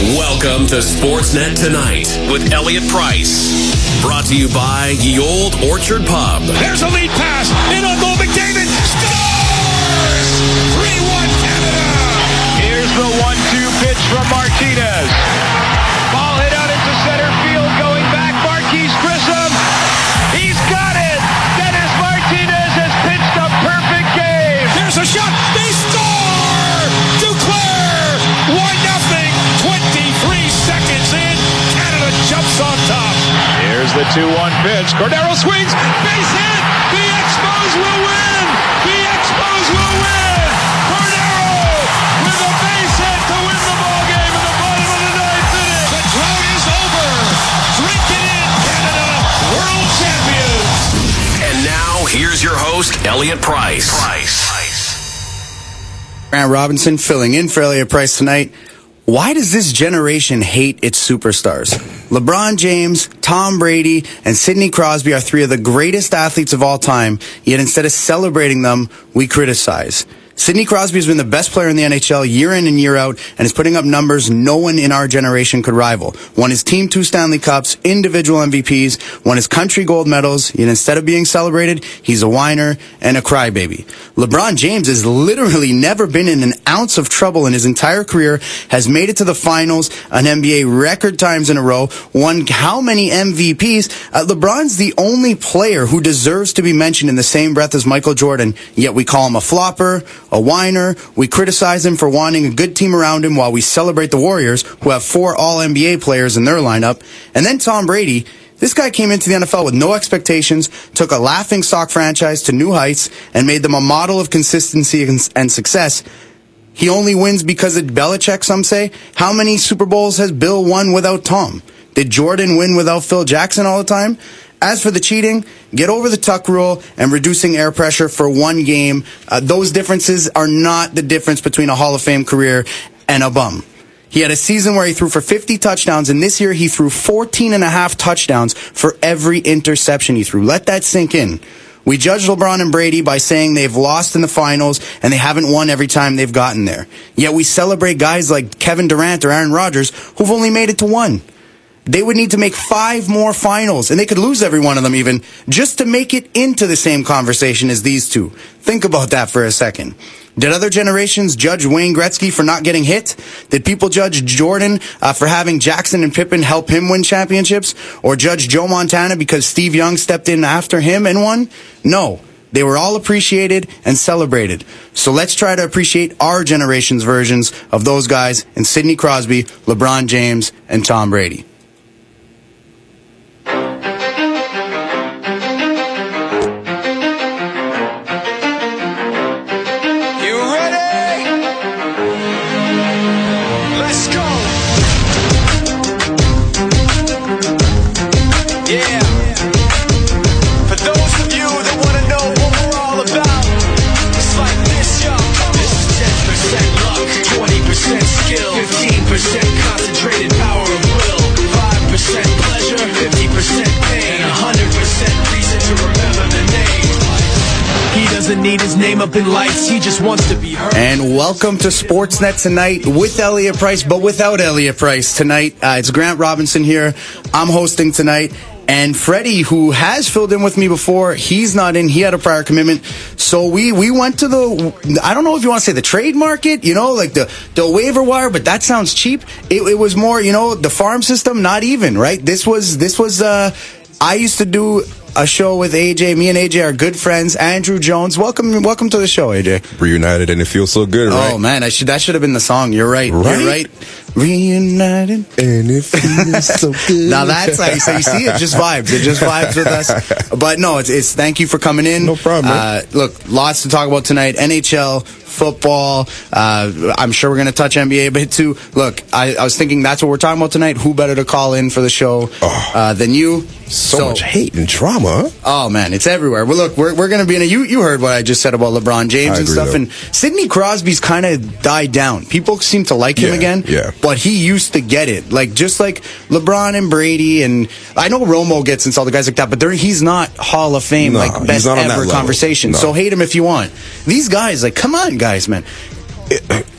Welcome to Sportsnet Tonight with Elliott Price. Brought to you by Ye Olde Orchard Pub. There's a lead pass. In on goal, McDavid scores! 3-1 Canada! Here's the one-two pitch from Martinez. Here's the 2-1 pitch. Cordero swings. Base hit. The Expos will win. The Expos will win. Cordero with a base hit to win the ball game in the bottom of the ninth inning. The drought is over. Drink it in, Canada. World champions. And now, here's your host, Elliott Price. Price. Grant Robinson filling in for Elliott Price tonight. Why does this generation hate its superstars? LeBron James, Tom Brady, and Sidney Crosby are three of the greatest athletes of all time, yet instead of celebrating them, we criticize. Sidney Crosby has been the best player in the NHL year in and year out and is putting up numbers no one in our generation could rival. Won his team two Stanley Cups, individual MVPs, won his country gold medals, yet instead of being celebrated, he's a whiner and a crybaby. LeBron James has literally never been in an ounce of trouble in his entire career, has made it to the finals, an NBA record times in a row, won how many MVPs? Uh, LeBron's the only player who deserves to be mentioned in the same breath as Michael Jordan, yet we call him a flopper, a whiner. We criticize him for wanting a good team around him while we celebrate the Warriors, who have four All NBA players in their lineup. And then Tom Brady. This guy came into the NFL with no expectations, took a laughing stock franchise to new heights, and made them a model of consistency and, success. He only wins because of Belichick, some say. How many Super Bowls has Bill won without Tom? Did Jordan win without Phil Jackson all the time? As for the cheating, get over the tuck rule and reducing air pressure for one game. Uh, those differences are not the difference between a Hall of Fame career and a bum. He had a season where he threw for 50 touchdowns, and this year he threw 14 and a half touchdowns for every interception he threw. Let that sink in. We judge LeBron and Brady by saying they've lost in the finals and they haven't won every time they've gotten there. Yet we celebrate guys like Kevin Durant or Aaron Rodgers who've only made it to one. They would need to make five more finals, and they could lose every one of them even, just to make it into the same conversation as these two. Think about that for a second. Did other generations judge Wayne Gretzky for not getting hit? Did people judge Jordan uh, for having Jackson and Pippen help him win championships? Or judge Joe Montana because Steve Young stepped in after him and won? No. They were all appreciated and celebrated. So let's try to appreciate our generation's versions of those guys and Sidney Crosby, LeBron James, and Tom Brady. Lights, he just wants to be heard. And welcome to Sportsnet tonight with Elliott Price, but without Elliott Price tonight. Uh, it's Grant Robinson here. I'm hosting tonight. And Freddie, who has filled in with me before, he's not in. He had a prior commitment. So we, we went to the, I don't know if you want to say the trade market, you know, like the, the waiver wire, but that sounds cheap. It, it was more, you know, the farm system, not even, right? This was, this was, uh, I used to do a show with AJ. Me and AJ are good friends. Andrew Jones, welcome, welcome to the show, AJ. reunited and it feels so good, right? Oh man, I should that should have been the song. You're right. Right? You're right. Reunited. And it feels so good. Now that's how you, so you see it just vibes. It just vibes with us. But no, it's, it's thank you for coming in. No problem. Uh, look, lots to talk about tonight. NHL, football. Uh, I'm sure we're going to touch NBA a bit too. Look, I, I was thinking that's what we're talking about tonight. Who better to call in for the show uh, than you? so, much hate and drama. Oh man, it's everywhere. Well, look, we're, we're going to be in a. You you heard what I just said about LeBron James and stuff, though. and Sidney Crosby's kind of died down. People seem to like him Yeah, again. yeah. But he used to get it, like just like LeBron and Brady, and I know Romo gets insulted, guys like that, but he's not Hall of Fame No, like best not on that ever conversation. No. So hate him if you want. These guys, like, come on, guys, man.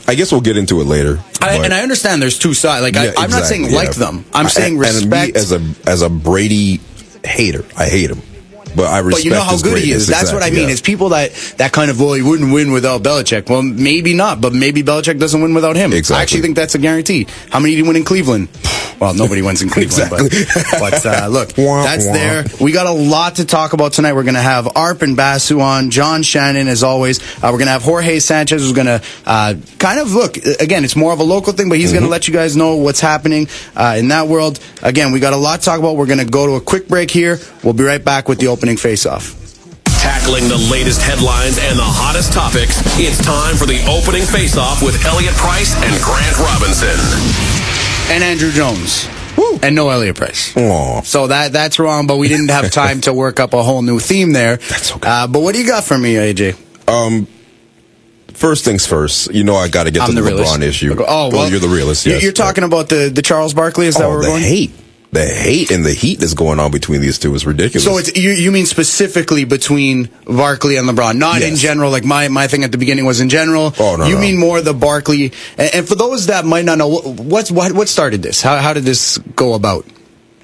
I guess we'll get into it later. I, and I understand there's two sides. Like Yeah, I, I'm not exactly, saying like yeah. them. I'm I- saying and- and me respect. as a as a Brady hater. I hate him, but I respect. but you know how good he is. That's what I mean. yeah. It's people that that kind of well, he wouldn't win without Belichick. Well, maybe not, but maybe Belichick doesn't win without him. Exactly. I actually think that's a guarantee. How many did he win in Cleveland? Well, nobody wins in Cleveland. Exactly. But, but uh, look, Wah, that's wah. there. We got a lot to talk about tonight. We're going to have Arpon Basu on, John Shannon as always. Uh, we're going to have Jorge Sanchez who's going to uh, kind of look again. It's more of a local thing, but he's going to let you guys know what's happening uh, in that world. Again, we got a lot to talk about. We're going to go to a quick break here. We'll be right back with the opening face-off. Tackling the latest headlines and the hottest topics, it's time for the opening face-off with Elliott Price and Grant Robinson. and Andrew Jones. And no Elliott Price. Aw. So that that's wrong, but we didn't have time to work up a whole new theme there. That's okay. Uh, but what do you got for me, AJ? Um, First things first. You know I got to get I'm to the, the realist. LeBron issue. Oh, well, you're the realist. you- Yes. You're talking about the, the Charles Barkley. Is that Oh, where we're the going? hate, the hate, and the heat that's going on between these two is ridiculous. So it's you, you mean specifically between Barkley and LeBron, not in general. Like my, my thing at the beginning was in general. Oh, no, You no. mean more the Barkley? And, and for those that might not know, what, what's what what started this? How how did this go about?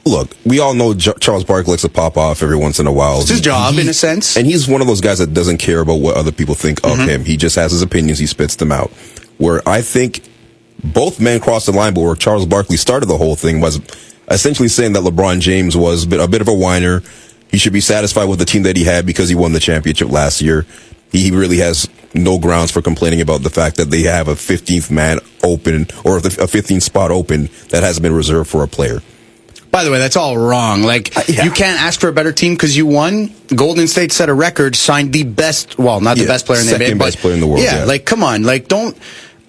look, we all know J- Charles Barkley likes to pop off every once in a while. It's his job, in a sense. And he's one of those guys that doesn't care about what other people think of Mm-hmm. him. He just has his opinions, he spits them out. Where I think both men crossed the line, but where Charles Barkley started the whole thing was essentially saying that LeBron James was a bit, a bit of a whiner. He should be satisfied with the team that he had because he won the championship last year. He really has no grounds for complaining about the fact that they have a 15th man open or a 15th spot open that hasn't been reserved for a player. By the way, that's all wrong. Like Uh, yeah. you can't ask for a better team because you won. Golden State set a record, signed the best. Well, not the Yeah, best player in the second NBA, but best player in the world, Yeah, yeah. like come on, like don't.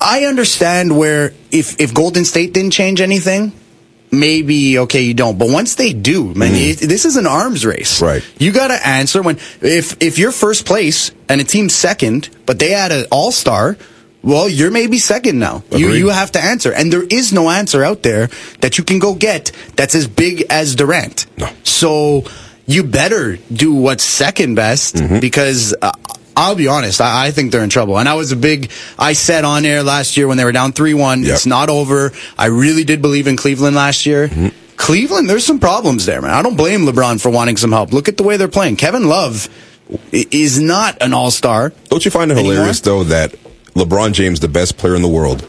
I understand where if if Golden State didn't change anything, maybe okay you don't. But once they do, man, it, this is an arms race. Mm-hmm. Right. You got to answer when if if you're first place and a team's second, but they had an All Star. Well, you're maybe second now. You you have to answer, and there is no answer out there that you can go get that's as big as Durant. No. So you better do what's second best Mm-hmm. because. Uh, I'll be honest. I, I think they're in trouble, and I was a big. I said on air last year when they were down three one. Yep. It's not over. I really did believe in Cleveland last year. Mm-hmm. Cleveland, there's some problems there, man. I don't blame LeBron for wanting some help. Look at the way they're playing. Kevin Love is not an all star. Don't you find it Anymore? hilarious though that LeBron James, the best player in the world,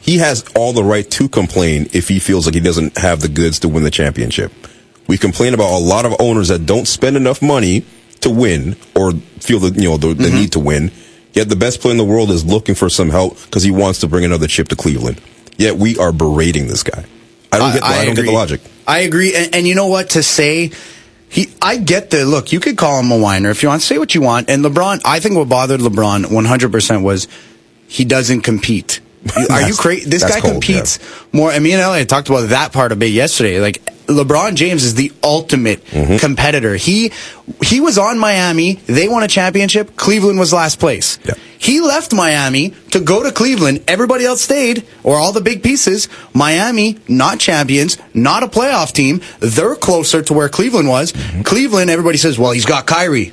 he has all the right to complain if he feels like he doesn't have the goods to win the championship. We complain about a lot of owners that don't spend enough money to win or feel the you know the, the mm-hmm. need to win. Yet the best player in the world is looking for some help because he wants to bring another chip to Cleveland. Yet we are berating this guy. I don't get. I, don't get the logic. I agree, and, and you know what to say. He, I get the look. You could call him a whiner if you want. Say what you want. And LeBron, I think what bothered LeBron 100 percent was he doesn't compete. Are you crazy? This guy cold, competes more. I mean, and Elliott talked about that part a bit yesterday. Like LeBron James is the ultimate Mm-hmm. competitor. He he was on Miami. They won a championship. Cleveland was last place. Yeah. He left Miami to go to Cleveland. Everybody else stayed, or all the big pieces. Miami, not champions, not a playoff team. They're closer to where Cleveland was. Mm-hmm. Cleveland, everybody says, well, he's got Kyrie.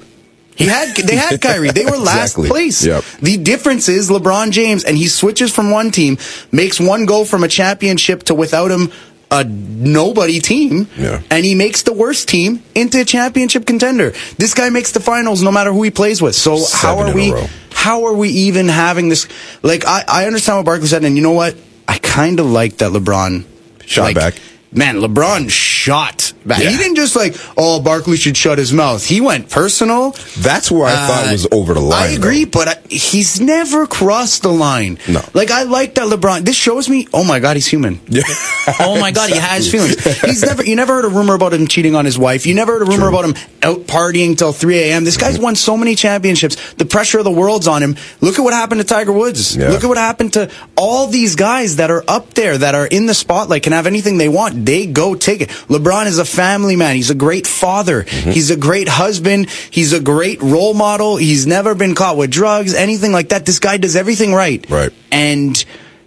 He had, they had Kyrie. They were last Exactly. place. Yep. The difference is LeBron James, and he switches from one team, makes one go from a championship to without him a nobody team, Yeah. and he makes the worst team into a championship contender. This guy makes the finals no matter who he plays with. So how are we? How are we even having this? Like I, I understand what Barkley said, and you know what? I kind of like that LeBron Shot like, back. Man, LeBron shot back. Yeah. He didn't just like, oh, Barkley should shut his mouth. He went personal. That's where I thought Uh, was over the line. I agree, though. but I, he's never crossed the line. No. Like, I like that LeBron. This shows me, oh my God, he's human. Yeah. Oh my God, he has feelings. He's never, you never heard a rumor about him cheating on his wife. You never heard a rumor True. about him out partying till 3 a.m. This guy's won so many championships. The pressure of the world's on him. Look at what happened to Tiger Woods. Yeah. Look at what happened to all these guys that are up there, that are in the spotlight, can have anything they want. They go take it. LeBron is a family man. He's a great father. Mm-hmm. He's a great husband. He's a great role model. He's never been caught with drugs, anything like that. This guy does everything right. Right. And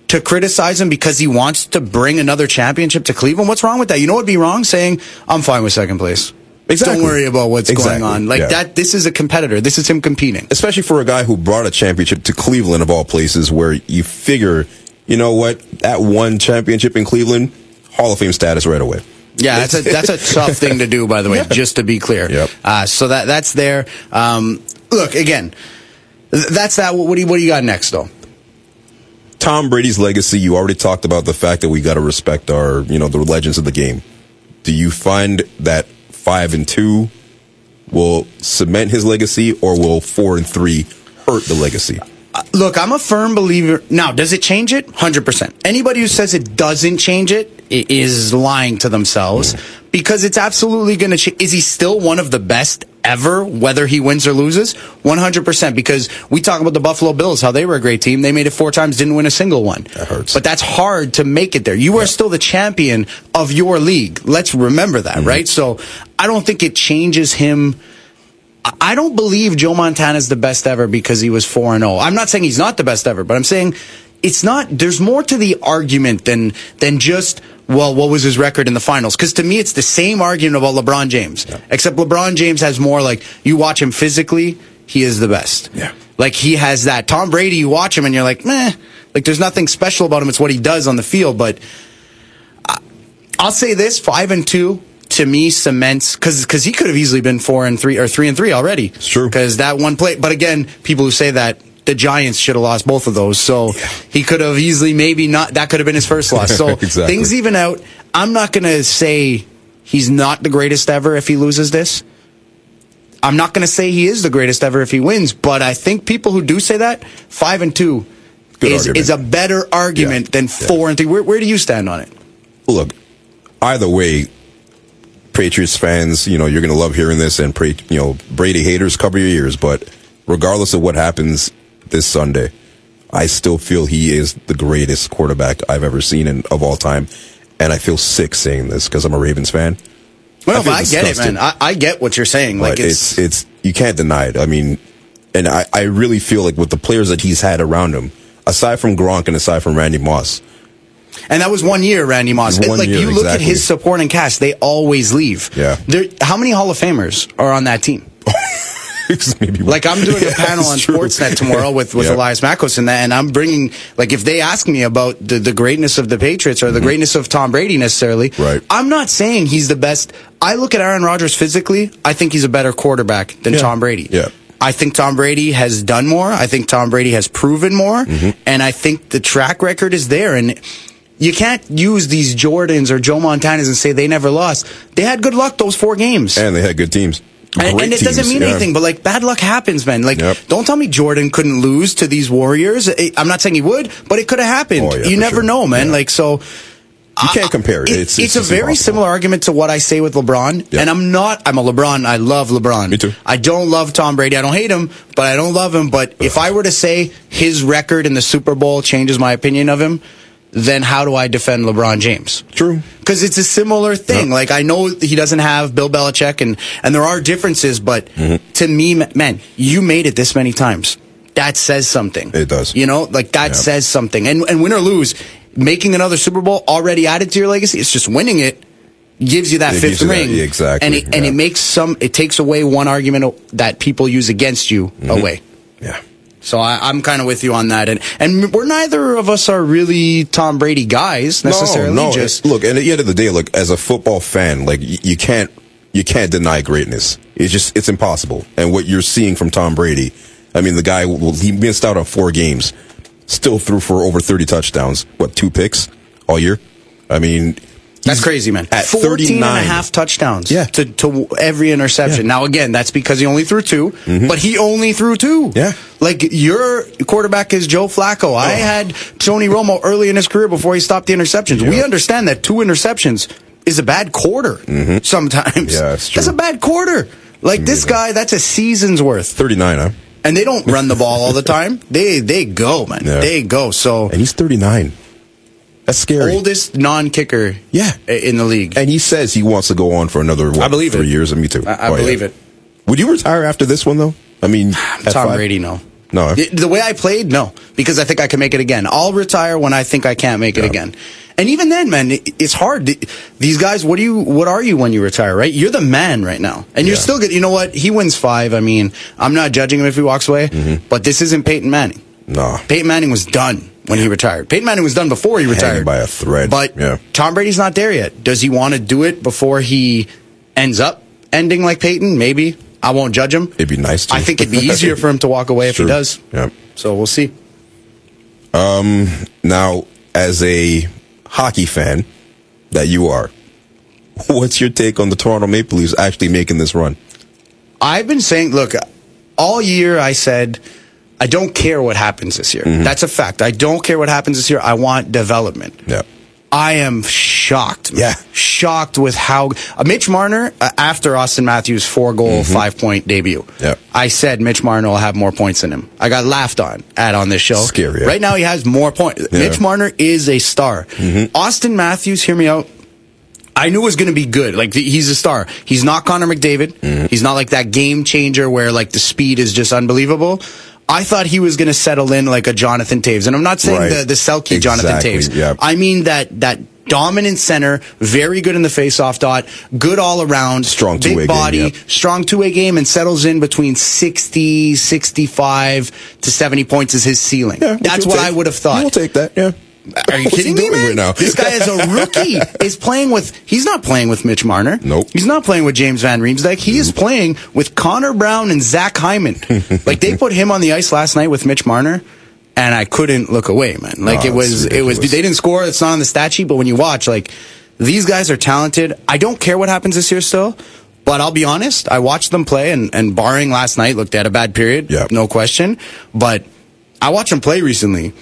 to criticize him because he wants to bring another championship to Cleveland, what's wrong with that? You know what would be wrong? Saying, I'm fine with second place. Exactly. Don't worry about what's Exactly, going on. Like yeah. that. This is a competitor. This is him competing. especially for a guy who brought a championship to Cleveland of all places, where you figure, you know what, that one championship in Cleveland, Hall of Fame status right away. Yeah, that's a that's a tough thing to do. By the way, just to be clear. Yep. Uh, so that that's there. Um, look again. That's that. What do you what do you got next though? Tom Brady's legacy, you already talked about the fact that we got to respect our, you know, the legends of the game. Do you find that five and two will cement his legacy, or will four and three hurt the legacy? Look, I'm a firm believer. Now, does it change it? 100%. Anybody who says it doesn't change it is lying to themselves because it's absolutely going to change. Is he still one of the best ever, whether he wins or loses? 100%. Because we talk about the Buffalo Bills, how they were a great team. They made it four times, didn't win a single one. That hurts. But that's hard to make it there. You are still the champion of your league. Let's remember that, mm-hmm. right? So I don't think it changes him. I don't believe Joe Montana's the best ever because he was 4 and 0. I'm not saying he's not the best ever, but I'm saying it's not there's more to the argument than than just well, what was his record in the finals? Because to me, it's the same argument about LeBron James, except LeBron James has more like you watch him physically, he is the best. Yeah. Like he has that. Tom Brady, you watch him and you're like, meh. Like there's nothing special about him. It's what he does on the field. But I- I'll say this: five and two to me cements because because he could have easily been four and three or three and three already. It's true. because that one play. But again, people who say that. The Giants should have lost both of those, so he could have easily, maybe not. That could have been his first loss. So Exactly. things even out. I'm not going to say he's not the greatest ever if he loses this. I'm not going to say he is the greatest ever if he wins, but I think people who do say that, five and two, Good is, argument. is a better argument Yeah, than yeah. four and three. Where, where do you stand on it? look, either way, Patriots fans, you know, you're going to love hearing this, and pra- you know, Brady haters, cover your ears. But regardless of what happens this Sunday, I still feel he is the greatest quarterback I've ever seen in, of all time, and I feel sick saying this because I'm a Ravens fan. Well, but I get it, man. I, I get what you're saying. But Like it's, it's, it's you can't deny it. I mean, and I, I really feel like with the players that he's had around him, aside from Gronk and aside from Randy Moss, and that was one year, Randy Moss. One like year, you look at exactly. his supporting cast, they always leave. Yeah. There, how many Hall of Famers are on that team? maybe Like I'm doing Yeah, a panel on true. Sportsnet tomorrow with, with Yeah. Elias Makos and that, and I'm bringing like if they ask me about the, the greatness of the Patriots or the greatness of Tom Brady necessarily, Mm-hmm. Right. I'm not saying he's the best. I look at Aaron Rodgers physically. I think he's a better quarterback than Yeah. Tom Brady. Yeah. I think Tom Brady has done more. I think Tom Brady has proven more, Mm-hmm. and I think the track record is there. And you can't use these Jordans or Joe Montanas and say they never lost. They had good luck those four games. and they had good teams. And, and it doesn't mean yeah. anything, but like bad luck happens, man. Like, Yep. don't tell me Jordan couldn't lose to these Warriors. I'm not saying he would, but it could have happened. Oh, yeah, you never sure. know, man. Yeah. Like, so You can't compare it. It's, it's, it's a very impossible. similar argument to what I say with LeBron. Yeah. And I'm not, I'm a LeBron. I love LeBron. Me too. I don't love Tom Brady. I don't hate him, but I don't love him. But if I were to say his record in the Super Bowl changes my opinion of him, then how do I defend LeBron James? True. Because it's a similar thing. Yeah. Like I know he doesn't have Bill Belichick, and and there are differences, but Mm-hmm. to me, man, you made it this many times. That says something. It does. You know, like that Yeah. says something. And and win or lose, making another Super Bowl already added to your legacy. It's just winning it gives you that It fifth you ring. yeah, exactly, And it, and it makes some. It takes away one argument that people use against you Mm-hmm. away. Yeah. So I, I'm kind of with you on that, and and we're neither of us are really Tom Brady guys necessarily. No, no. just look, and at the end of the day, look, as a football fan, like y- you can't you can't deny greatness. It's just it's impossible. And what you're seeing from Tom Brady, I mean, the guy well, he missed out on four games, still threw for over 30 touchdowns. What two picks all year? I mean, That's crazy, man. At 14 39 and a half touchdowns Yeah. to, to every interception. Now, again, that's because he only threw 2 but he only threw two. Mm-hmm. Yeah. Like, your quarterback is Joe Flacco. I had Tony Romo early in his career before he stopped the interceptions. We understand that two interceptions is a bad quarter sometimes. Mm-hmm. Yeah, it's true. That's a bad quarter. Like, this guy, that's a season's worth. 39, huh? And they don't run the ball all the time. They they go, man. Yeah. They go. So, And he's 39. That's scary. oldest non kicker Yeah. in the league. And he says he wants to go on for another what, I believe three it. years, and me too. I, I Oh, yeah. believe it. Would you retire after this one though? I mean, Tom five? Brady, no. No. The- The way I played, no, because I think I can make it again. I'll retire when I think I can't make it again. And even then, man, it- it's hard. These guys, what do you, what are you when you retire, right? You're the man right now. And you're Yeah. still good. You know what? He wins five. I mean, I'm not judging him if he walks away, Mm-hmm. but this isn't Peyton Manning. No. Peyton Manning was done when he retired. Peyton Manning was done before he Hanging retired. by a thread. But Yeah. Tom Brady's not there yet. Does he want to do it before he ends up ending like Peyton? Maybe. I won't judge him. It'd be nice to. I think it'd be easier for him to walk away if he does. Yeah. So we'll see. Um, now, as a hockey fan that you are, what's your take on the Toronto Maple Leafs actually making this run? I've been saying, look, all year I said, I don't care what happens this year. Mm-hmm. That's a fact. I don't care what happens this year. I want development. Yeah. I am shocked. man. Yeah. Shocked with how uh, Mitch Marner, uh, after Auston Matthews' four goal, five point debut, Mm-hmm. Yeah. I said Mitch Marner will have more points than him. I got laughed on at on this show. Scary, yeah. Right now, he has more points. Yeah. Mm-hmm. Mitch Marner is a star. Auston Matthews, hear me out. I knew it was going to be good. Like th- he's a star. He's not Connor McDavid. Mm-hmm. He's not like that game changer where like the speed is just unbelievable. I thought he was going to settle in like a Jonathan Toews, and I'm not saying Right. the the Selke Jonathan Toews. yeah. I mean that that dominant center, very good in the faceoff dot, good all around, Strong big two-way game, body, yep. strong two way game, and settles in between 60, 65 to 70 points is his ceiling. Yeah, That's what take. I would have thought. We'll take that. Yeah. Are you kidding me, right now? This guy is a rookie. is playing with. He's not playing with Mitch Marner. Nope. He's not playing with James Van Riemsdyk. He is playing with Connor Brown and Zach Hyman. like they put him on the ice last night with Mitch Marner, and I couldn't look away, man. Like No, it was. It was. They didn't score. It's not on the stat sheet, but when you watch, like these guys are talented. I don't care what happens this year still. But I'll be honest, I watched them play, and, and barring last night, looked at a bad period, Yeah. no question. But I watched them play recently.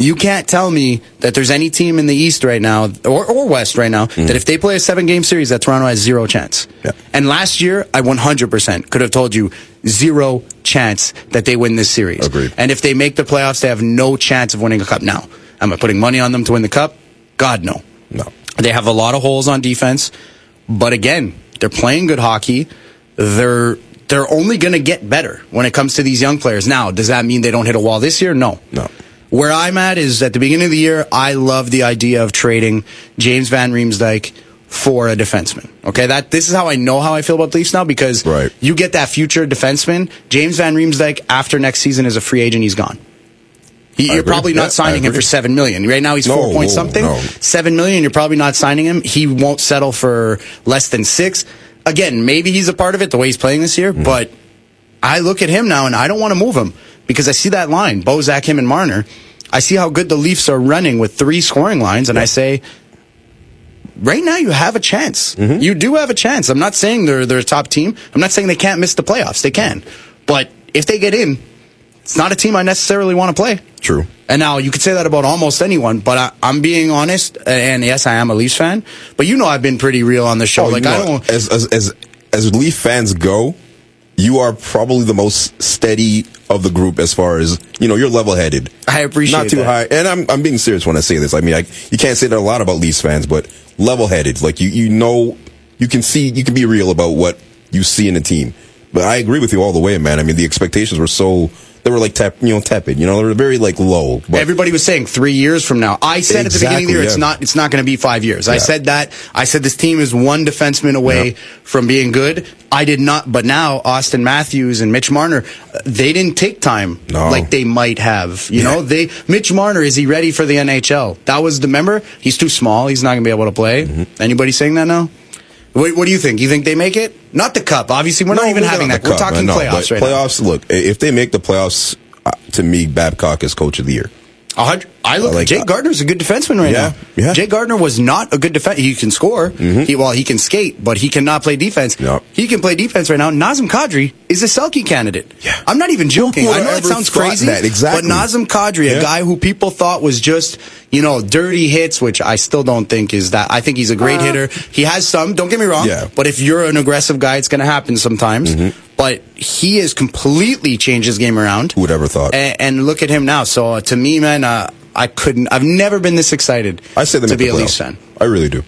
You can't tell me that there's any team in the East right now or, or West right now that if they play a seven game series, that Toronto has zero chance. Mm-hmm. Yeah. And last year, I 100% could have told you zero chance that they win this series. Agreed. And if they make the playoffs, they have no chance of winning a cup. Now, am I putting money on them to win the cup? God, no. No. They have a lot of holes on defense, but again, they're playing good hockey. They're they're only going to get better when it comes to these young players. Now, does that mean they don't hit a wall this year? No. No. Where I'm at is at the beginning of the year, I love the idea of trading James Van Riemsdyk for a defenseman. Okay, that this is how I know how I feel about the Leafs now because Right. you get that future defenseman. James Van Riemsdyk after next season is a free agent. He's gone. He, you're agree. probably Yeah, not signing him for seven million. Right now he's No, four point something. no. Seven million. You're probably not signing him. He won't settle for less than six. Again, maybe he's a part of it the way he's playing this year, but I look at him now and I don't want to move him because I see that line, Bozak, him, and Marner. I see how good the Leafs are running with three scoring lines, and I say, right now you have a chance. Mm-hmm. You do have a chance. I'm not saying they're they're a top team. I'm not saying they can't miss the playoffs. They can, but if they get in, it's not a team I necessarily want to play. True. And now you could say that about almost anyone, but I, I'm being honest, and yes, I am a Leafs fan. But you know, I've been pretty real on the show. Oh, like you I don't. as, as as as Leaf fans go, you are probably the most steady of the group as far as you know. You're level headed. I appreciate that. not too that. high, and I'm I'm being serious when I say this. I mean, I, you can't say that a lot about Leafs fans, but level headed. Like you you know you can see you can be real about what you see in a team. But I agree with you all the way, man. I mean, the expectations were so they were like tap you know tepid. You know, they were very like low. But Everybody was saying three years from now. I said at the beginning of the year, Exactly, it's not. It's not going to be five years. I said that. I said this team is one defenseman away Yeah. from being good. I did not. But now Auston Matthews and Mitch Marner, they didn't take time No. like they might have. You Yeah. know, they Mitch Marner is he ready for the NHL? That was the member. He's too small. He's not going to be able to play. Mm-hmm. Anybody saying that now? What, what do you think? You think they make it? Not the cup. Obviously, we're not even having that. the We're talking. No, playoffs right now. playoffs. Look, if they make the playoffs, uh, to me, Babcock is coach of the year. I look. Like, Jake uh, Gardiner's a good defenseman right Yeah, now. yeah. Mm-hmm. Jake Gardiner was not a good defense. He can score. He well, he can skate, but he cannot play defense. Yep. He can play defense right now. Nazem Kadri is a Selke candidate. Yeah. I'm not even joking. I know that sounds crazy. that? Exactly. But Nazem Kadri, a guy who people thought was just you know dirty hits, which I still don't think is that. I think he's a great hitter. He has some. Don't get me wrong. Uh, Yeah. Mm-hmm. But if you're an aggressive guy, it's going to happen sometimes. But he has completely changed his game around. Who would ever thought? And, and look at him now. So uh, to me, man, uh, I couldn't. I've never been this excited. I say to be a Leafs fan. I really do.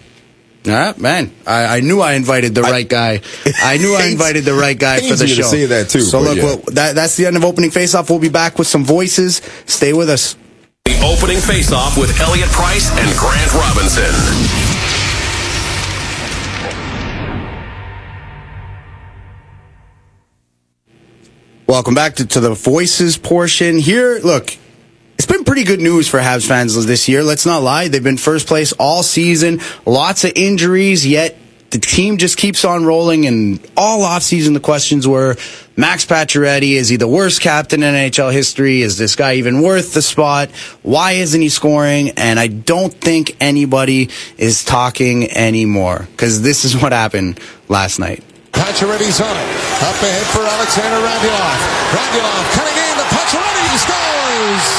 Ah, man, I, I knew I invited the right guy. I knew I invited the right guy for the you to show. say that too, So look, yeah. well, that, that's the end of opening face-off. We'll be back with some voices. Stay with us. The opening face-off with Elliott Price and Grant Robinson. Welcome back to, to the voices portion. Here, look, it's been pretty good news for Habs fans this year. Let's not lie. They've been first place all season. Lots of injuries, yet the team just keeps on rolling. And all offseason, the questions were Max Pacioretty, is he the worst captain in NHL history? Is this guy even worth the spot? Why isn't he scoring? And I don't think anybody is talking anymore because this is what happened last night. Pacioretty's on it. Up ahead for Alexander Radulov. Radulov cutting in Pacioretty. Scores!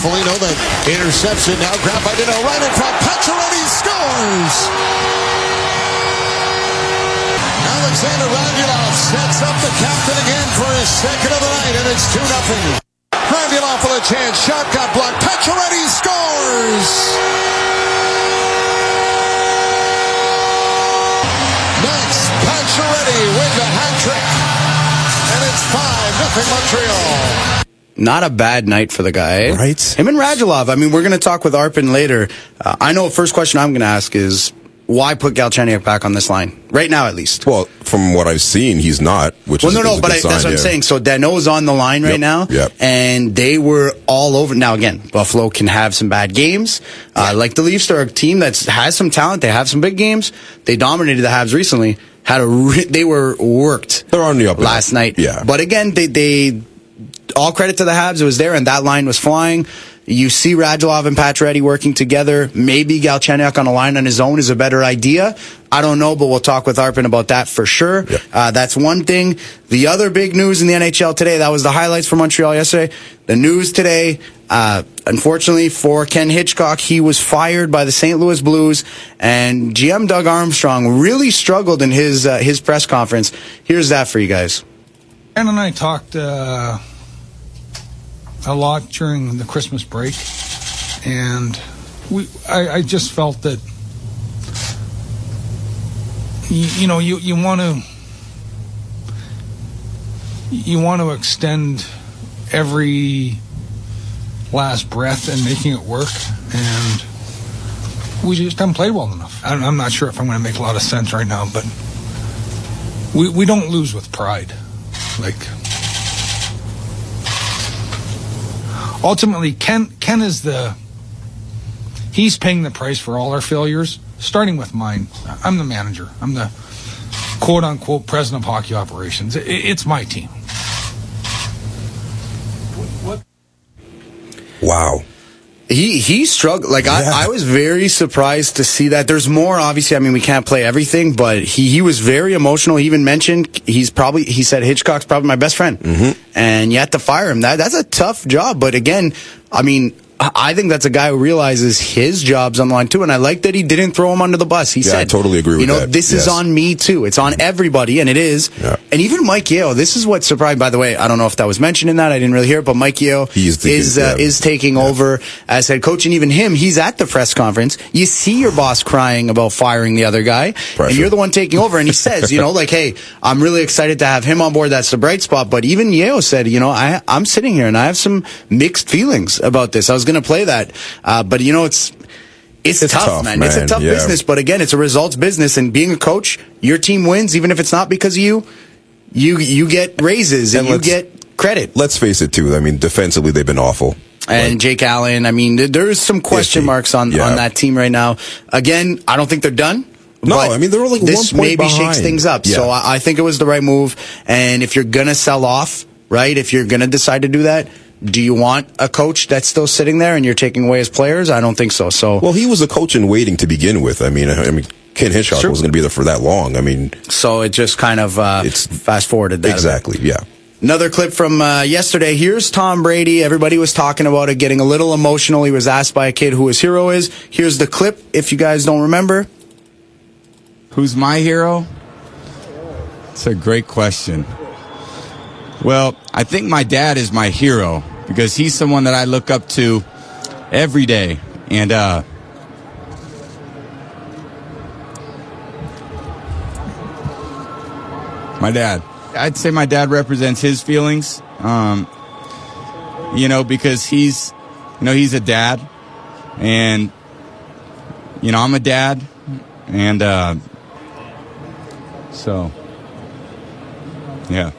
Foligno, the interception now grabbed by Danault right in front. Pacioretty scores! Alexander Radulov sets up the captain again for his second of the night, and it's 2 0. Radulov with a chance. Shot got blocked. Pacioretty scores! Max Pacioretty with the hat trick. And it's 5 0 Montreal. Not a bad night for the guy. Right. Him and Radulov. I mean, we're going to talk with Arpon later. Uh, I know first question I'm going to ask is why put Galchenyuk back on this line? Right now, at least. Well, from what I've seen, he's not. Which Well, is, no, is no, a but I, sign, that's what I'm saying. So Danault's on the line right Yep, now, yep. and they were all over. Now, again, Buffalo can have some bad games. Uh, like the Leafs are a team that has some talent. They have some big games. They dominated the Habs recently. Had a re- they were worked. They're on the up last night. Yeah. but again, they they all credit to the Habs. It was there, and that line was flying. You see Radulov and Pacioretty working together. Maybe Galchenyuk on a line on his own is a better idea. I don't know, but we'll talk with Arpon about that for sure. Yep. Uh, that's one thing. The other big news in the NHL today, that was the highlights for Montreal yesterday. The news today, uh, unfortunately for Ken Hitchcock, he was fired by the St. Louis Blues, and GM Doug Armstrong really struggled in his uh, his press conference. Here's that for you guys. Ann and I talked uh, a lot during the Christmas break, and we I, I just felt that you, you know you you want to you want to extend every last breath and making it work, and we just haven't played well enough. I'm not sure if I'm going to make a lot of sense right now, but we we don't lose with pride. Like ultimately, Ken Ken is the he's paying the price for all our failures, starting with mine. I'm the manager. I'm the quote unquote president of hockey operations. It's my team. Wow. He he struggled. Like Yeah. I, I was very surprised to see that. There's more. Obviously, I mean, we can't play everything, but he he was very emotional. He even mentioned he's probably he said Hitchcock's probably my best friend, mm-hmm. and you had to fire him. That that's a tough job. But again, I mean. I think that's a guy who realizes his job's on the line too, and I like that he didn't throw him under the bus. He Yeah, said, I totally agree with You know, that. this is on me too. It's on everybody, and it is. Yeah. And even Mike Yeo, this is what surprised. By the way, I don't know if that was mentioned in that. I didn't really hear it, but Mike Yeo the- is uh, is taking over as head coach, and even him, he's at the press conference. You see your boss crying about firing the other guy, and you're the one taking over. And he says, you know, like, hey, I'm really excited to have him on board. That's the bright spot. But even Yeo said, you know, I I'm sitting here and I have some mixed feelings about this. I was going to play that, uh, but you know, it's. It's, It's tough, tough, man. It's a tough Yeah. business, but again, it's a results business. And being a coach, your team wins, even if it's not because of you. You you get raises and, And you get credit. Let's face it, too. I mean, defensively, they've been awful. and Jake Allen. I mean, there's some question marks on Yeah. on that team right now. Again, I don't think they're done. No, but I mean, they're only this maybe shakes things up. Yeah. So I, I think it was the right move. And if you're gonna sell off, right? If you're gonna decide to do that, do you want a coach that's still sitting there and you're taking away his players? I don't think so. So Well, he was a coach in waiting to begin with. I mean, I mean, Ken Hitchcock Sure. wasn't going to be there for that long. I mean, so it just kind of uh, It's- fast forwarded that a bit. exactly. Yeah. Another clip from uh, yesterday. Here's Tom Brady. Everybody was talking about it, getting a little emotional. He was asked by a kid who his hero is. Here's the clip. If you guys don't remember, Who's my hero? It's a great question. Well, I think my dad is my hero because he's someone that I look up to every day. And uh, my dad, I'd say my dad represents his feelings. Um, you know, because he's, you know, he's a dad, and you know, I'm a dad, and uh, so yeah.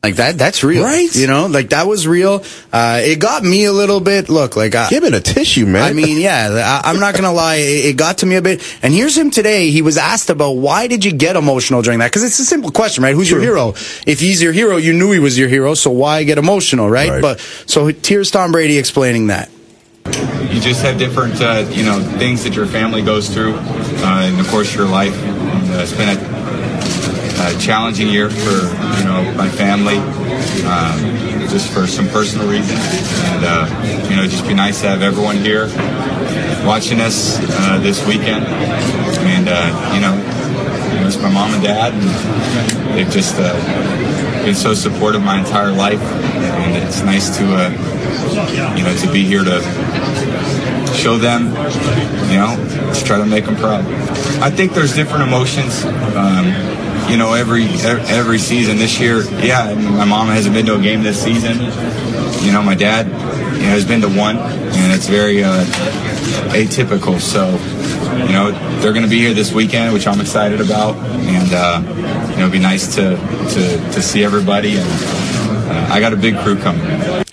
Like that, that's real. Right? You know, like that was real. Uh, it got me a little bit. Look, like, I, Give it a tissue, man. I mean, yeah, I, I'm not gonna lie. It, it got to me a bit. And here's him today. He was asked about why did you get emotional during that? Because it's a simple question, right? Who's your hero? If he's your hero, you knew he was your hero, so why get emotional, right? Right. But so here's Tom Brady explaining that. you just have different, uh, you know, things that your family goes through uh, in the course of your life. And, uh, it's been a, challenging year for, you know, my family, um, just for some personal reasons. And, uh, you know, just be nice to have everyone here watching us uh, this weekend. And, uh, you know, it's my mom and dad, and they've just uh, been so supportive my entire life. And it's nice to, you know, to be here to show them, you know, to try to make them proud. I think there's different emotions, um, you know, every every season. This year, yeah, my mom hasn't been to a game this season. You know, my dad, you know, has been to one, and it's very uh, atypical. So, you know, they're going to be here this weekend, which I'm excited about, and uh, you know, it'd be nice to to, to see everybody. And uh, I got a big crew coming.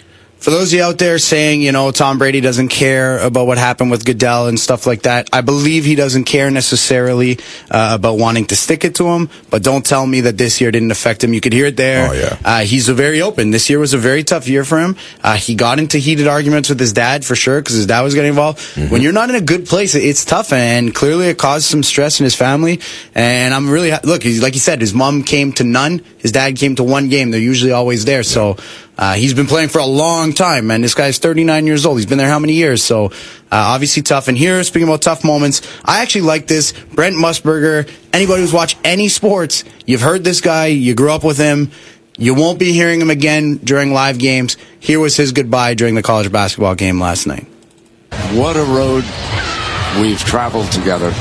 For those of you out there saying, you know, Tom Brady doesn't care about what happened with Goodell and stuff like that, I believe he doesn't care necessarily uh, about wanting to stick it to him. But don't tell me that this year didn't affect him. You could hear it there. Oh, yeah. Uh, he's a very open. This year was a very tough year for him. Uh, he got into heated arguments with his dad for sure because his dad was getting involved. When you're not in a good place, it's tough, and clearly it caused some stress in his family. And I'm really look. He's like he said, his mom came to none. His dad came to one game. They're usually always there. So. Uh, he's been playing for a long time, man. This guy's 39 years old. He's been there how many years? So, uh, obviously tough. And here, speaking about tough moments, I actually like this. Brent Musburger, anybody who's watched any sports, you've heard this guy, you grew up with him. You won't be hearing him again during live games. Here was his goodbye during the college basketball game last night. What a road we've traveled together.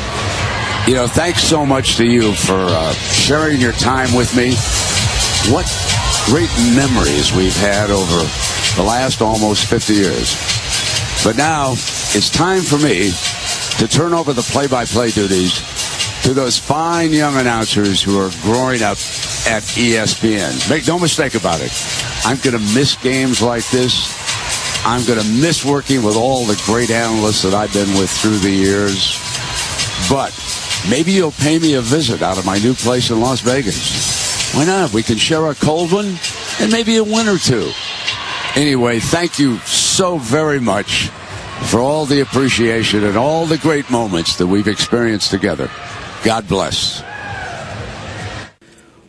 You know, thanks so much to you for uh, sharing your time with me. What great memories we've had over the last almost 50 years. But now it's time for me to turn over the play by play duties to those fine young announcers who are growing up at ESPN. Make no mistake about it. I'm going to miss games like this. I'm going to miss working with all the great analysts that I've been with through the years. But maybe you'll pay me a visit out of my new place in Las Vegas. Why not? We can share a cold one and maybe a win or two. Anyway, thank you so very much for all the appreciation and all the great moments that we've experienced together. God bless.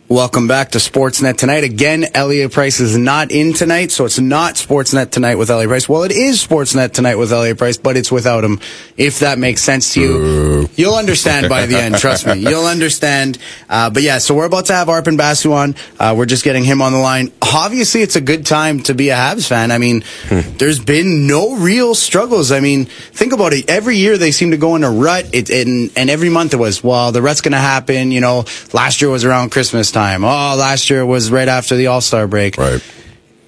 Welcome back to Sportsnet tonight. Again, Elliott Price is not in tonight, so it's not Sportsnet tonight with Elliott Price. Well, it is Sportsnet tonight with Elliott Price, but it's without him. If that makes sense to you, you'll understand by the end. Trust me, you'll understand. Uh, but yeah, so we're about to have Arpon Basu on. Uh, we're just getting him on the line. Obviously, it's a good time to be a Habs fan. I mean, there's been no real struggles. I mean, think about it. Every year they seem to go in a rut, it, and and every month it was, well, the rut's going to happen. You know, last year was around Christmas time. Oh, last year was right after the All Star break. right.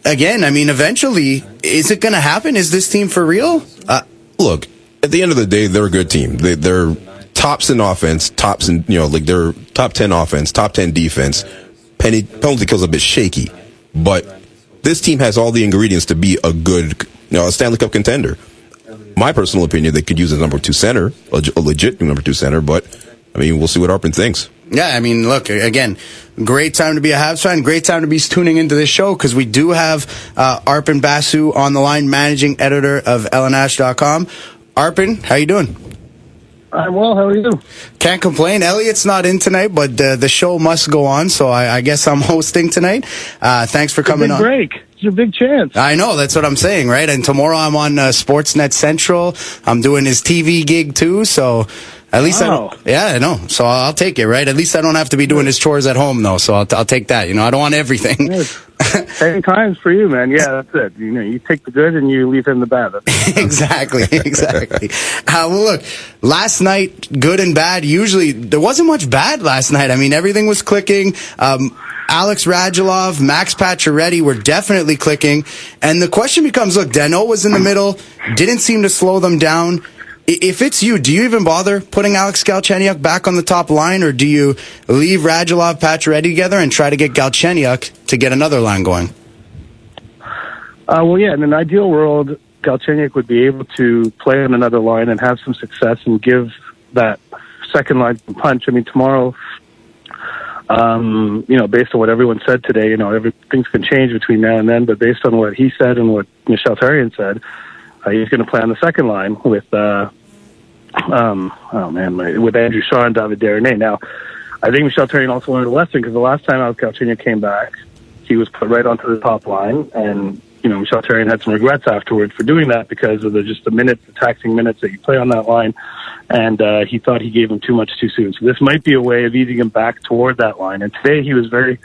Again, I mean, eventually, is it going to happen? Is this team for real? Uh, Look, at the end of the day, they're a good team. They, they're tops in offense, tops in you know like they're top ten offense, top ten defense. Penny penalty kills a bit shaky, but this team has all the ingredients to be a good, you know, a Stanley Cup contender. My personal opinion, they could use a number two center, a, a legit number two center, but I mean, we'll see what Arpon thinks. Yeah, I mean, look, again, great time to be a Habs fan. Great time to be tuning into this show because we do have uh, Arpon Basu on the line, managing editor of LNH.com. Arpon, how you doing? I'm well. How are you? Can't complain. Elliott's not in tonight, but uh, the show must go on, so I, I guess I'm hosting tonight. Uh, thanks for coming big on. break. It's a big chance. I know that's what I'm saying, right? And tomorrow I'm on uh, Sportsnet Central. I'm doing his TV gig too, so At least I Wow. don't. Yeah, I know. So I'll, I'll take it, right? At least I don't have to be doing his chores at home, though. So I'll, I'll take that. You know, I don't want everything. Ten times for you, man. Yeah, that's it. You know, you take the good and you leave him the bad. Exactly, exactly. Uh, well, look, last night, good and bad. Usually, there wasn't much bad last night. I mean, everything was clicking. Um, Alex Radulov, Max Pacioretty were definitely clicking. And the question becomes, look, Danault was in the middle, didn't seem to slow them down. If it's you, do you even bother putting Alex Galchenyuk back on the top line, or do you leave Radulov, Pacioretty together and try to get Galchenyuk to get another line going? Uh, well, yeah, in an ideal world, Galchenyuk would be able to play on another line and have some success and give that second line punch. I mean, tomorrow, um, you know, based on what everyone said today, you know, every, things can change between now and then, but based on what he said and what Michel Therrien said, uh, he's going to play on the second line with, uh, um, oh man, with Andrew Shaw and David Desharnais. Now, I think Michel Therrien also learned a lesson because the last time Alex Galchenyuk came back, he was put right onto the top line, and you know Michel Therrien had some regrets afterwards for doing that because of the just the minutes, the taxing minutes that you play on that line, and uh, he thought he gave him too much too soon. So this might be a way of easing him back toward that line. And today he was very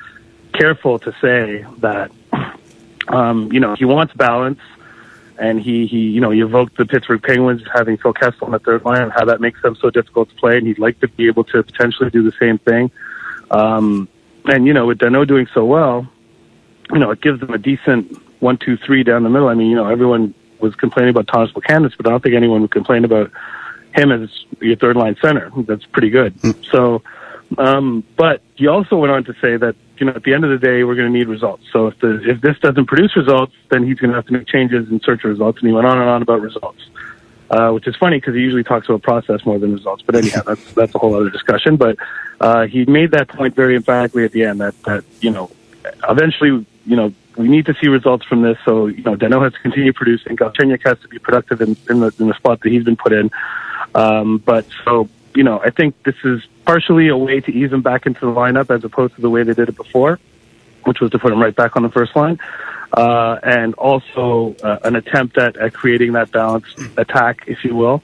careful to say that um, you know he wants balance. And he, he, you know, he evoked the Pittsburgh Penguins having Phil Kessel on the third line and how that makes them so difficult to play. And he'd like to be able to potentially do the same thing. Um, and you know, with Danault doing so well, you know, it gives them a decent one, two, three down the middle. I mean, you know, everyone was complaining about Tomas Plekanec, but I don't think anyone would complain about him as your third line center. That's pretty good. So, um, but he also went on to say that you know at the end of the day we're going to need results. So if the if this doesn't produce results, then he's going to have to make changes in search of results. And he went on and on about results, uh, which is funny because he usually talks about process more than results. But anyhow, that's that's a whole other discussion. But uh, he made that point very emphatically at the end that that you know eventually you know we need to see results from this. So you know Danault has to continue producing. Galchenyuk has to be productive in, in the in the spot that he's been put in. Um, but so you know I think this is partially a way to ease him back into the lineup as opposed to the way they did it before, which was to put him right back on the first line. Uh, and also uh, an attempt at, at creating that balanced attack, if you will.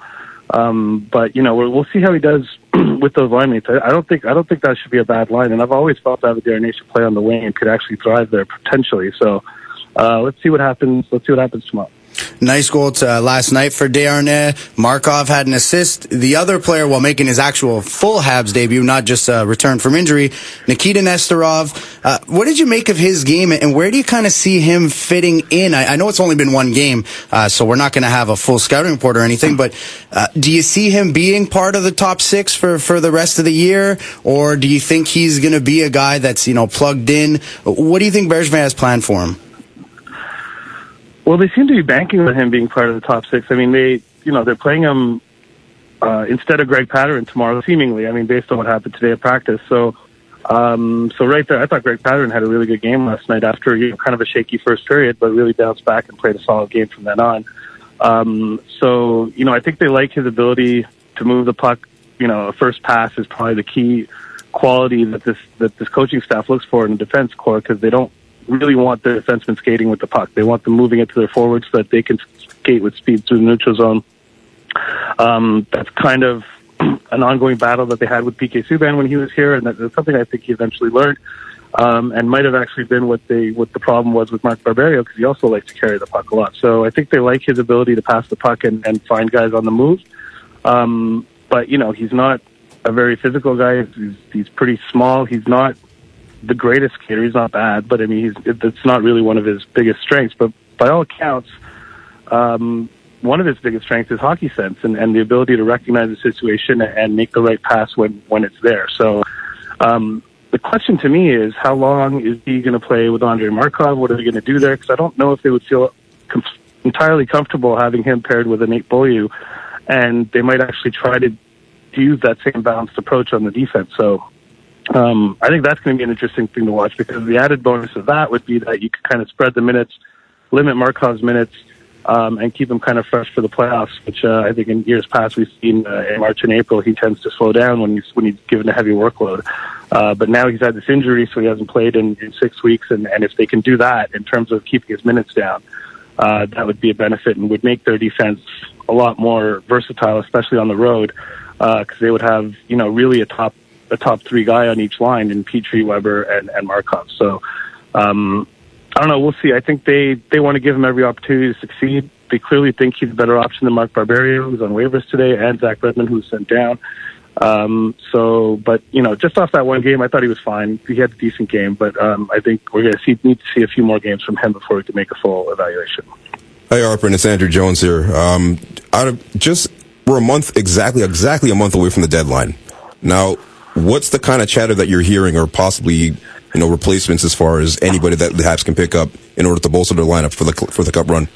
Um, but you know, we'll, we'll see how he does with those line mates. I, I don't think I don't think that should be a bad line, and I've always felt that Darren should play on the wing and could actually thrive there potentially. So uh, let's see what happens. Let's see what happens tomorrow. Nice goal to, uh, last night for Desharnais. Markov had an assist. The other player, while making his actual full Habs debut, not just a return from injury, Nikita Nesterov. Uh, what did you make of his game, and where do you kind of see him fitting in? I, I know it's only been one game, uh, so we're not going to have a full scouting report or anything, but uh, do you see him being part of the top six for, for the rest of the year, or do you think he's going to be a guy that's you know plugged in? What do you think Bergevin has planned for him? Well, they seem to be banking on him being part of the top six. I mean, they, you know, they're playing him uh, instead of Greg Pateryn tomorrow, seemingly. I mean, based on what happened today at practice. So, um, so right there, I thought Greg Pateryn had a really good game last night after you know, kind of a shaky first period, but really bounced back and played a solid game from then on. Um, so, you know, I think they like his ability to move the puck. You know, a first pass is probably the key quality that this that this coaching staff looks for in the defense core because they don't really want their defensemen skating with the puck. They want them moving it to their forwards so that they can skate with speed through the neutral zone. Um, that's kind of an ongoing battle that they had with PK Subban when he was here, and that's something I think he eventually learned. Um, and might have actually been what they what the problem was with Mark Barberio because he also likes to carry the puck a lot. So I think they like his ability to pass the puck and, and find guys on the move. Um, but you know he's not a very physical guy. He's, he's pretty small. He's not the greatest skater. He's not bad, but I mean, he's it's not really one of his biggest strengths. But by all accounts, um, one of his biggest strengths is hockey sense and, and the ability to recognize the situation and make the right pass when when it's there. So. Um, the question to me is how long is he going to play with Andrei Markov? What are they going to do there? Because I don't know if they would feel com- entirely comfortable having him paired with a Nate Beaulieu, and they might actually try to use that same balanced approach on the defense. So um, I think that's going to be an interesting thing to watch because the added bonus of that would be that you could kind of spread the minutes, limit Markov's minutes, um, and keep him kind of fresh for the playoffs. Which uh, I think in years past we've seen uh, in March and April he tends to slow down when he's when he's given a heavy workload. Uh, but now he's had this injury, so he hasn't played in, in six weeks. And, and if they can do that in terms of keeping his minutes down, uh, that would be a benefit and would make their defense a lot more versatile, especially on the road. because they would have you know really a top a top three guy on each line in Petry, Weber, and, and Markov. So um, I don't know. We'll see. I think they they want to give him every opportunity to succeed. They clearly think he's a better option than Mark Barberio, who's on waivers today, and Zach Redmond, who's sent down. Um, so, but you know, just off that one game, I thought he was fine. He had a decent game, but um, I think we're going to need to see a few more games from him before we can make a full evaluation. Hey, Arpon, it's Andrew Jones here. Um, out of just we're a month exactly exactly a month away from the deadline. Now, what's the kind of chatter that you're hearing, or possibly you know replacements as far as anybody that the Habs can pick up in order to bolster their lineup for the for the Cup run?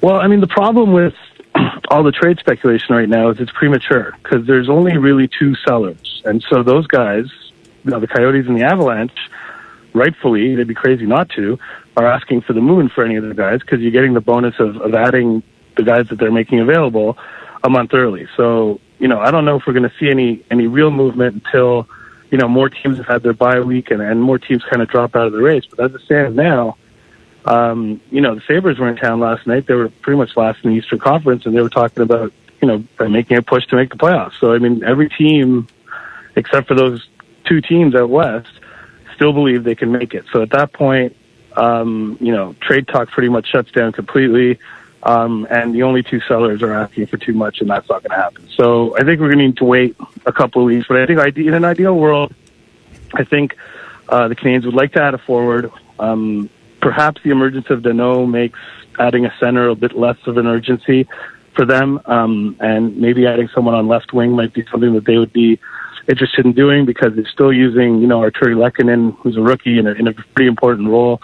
Well, I mean, the problem with all the trade speculation right now is it's premature because there's only really two sellers, and so those guys, you know, the Coyotes and the Avalanche, rightfully, they'd be crazy not to, are asking for the moon for any of the guys because you're getting the bonus of, of adding the guys that they're making available a month early. So, you know, I don't know if we're going to see any any real movement until you know more teams have had their bye week and, and more teams kind of drop out of the race. But as it stands now, um, you know, the Sabres were in town last night. They were pretty much last in the Eastern Conference, and they were talking about, you know, making a push to make the playoffs. So, I mean, every team, except for those two teams out west, still believe they can make it. So at that point, um, you know, trade talk pretty much shuts down completely. Um, and the only two sellers are asking for too much, and that's not going to happen. So I think we're going to need to wait a couple of weeks. But I think in an ideal world, I think uh, the Canadiens would like to add a forward. Um, perhaps the emergence of Danault makes adding a center a bit less of an urgency for them, um, and maybe adding someone on left wing might be something that they would be interested in doing because they're still using, you know, Artturi Lehkonen, who's a rookie in a, in a pretty important role.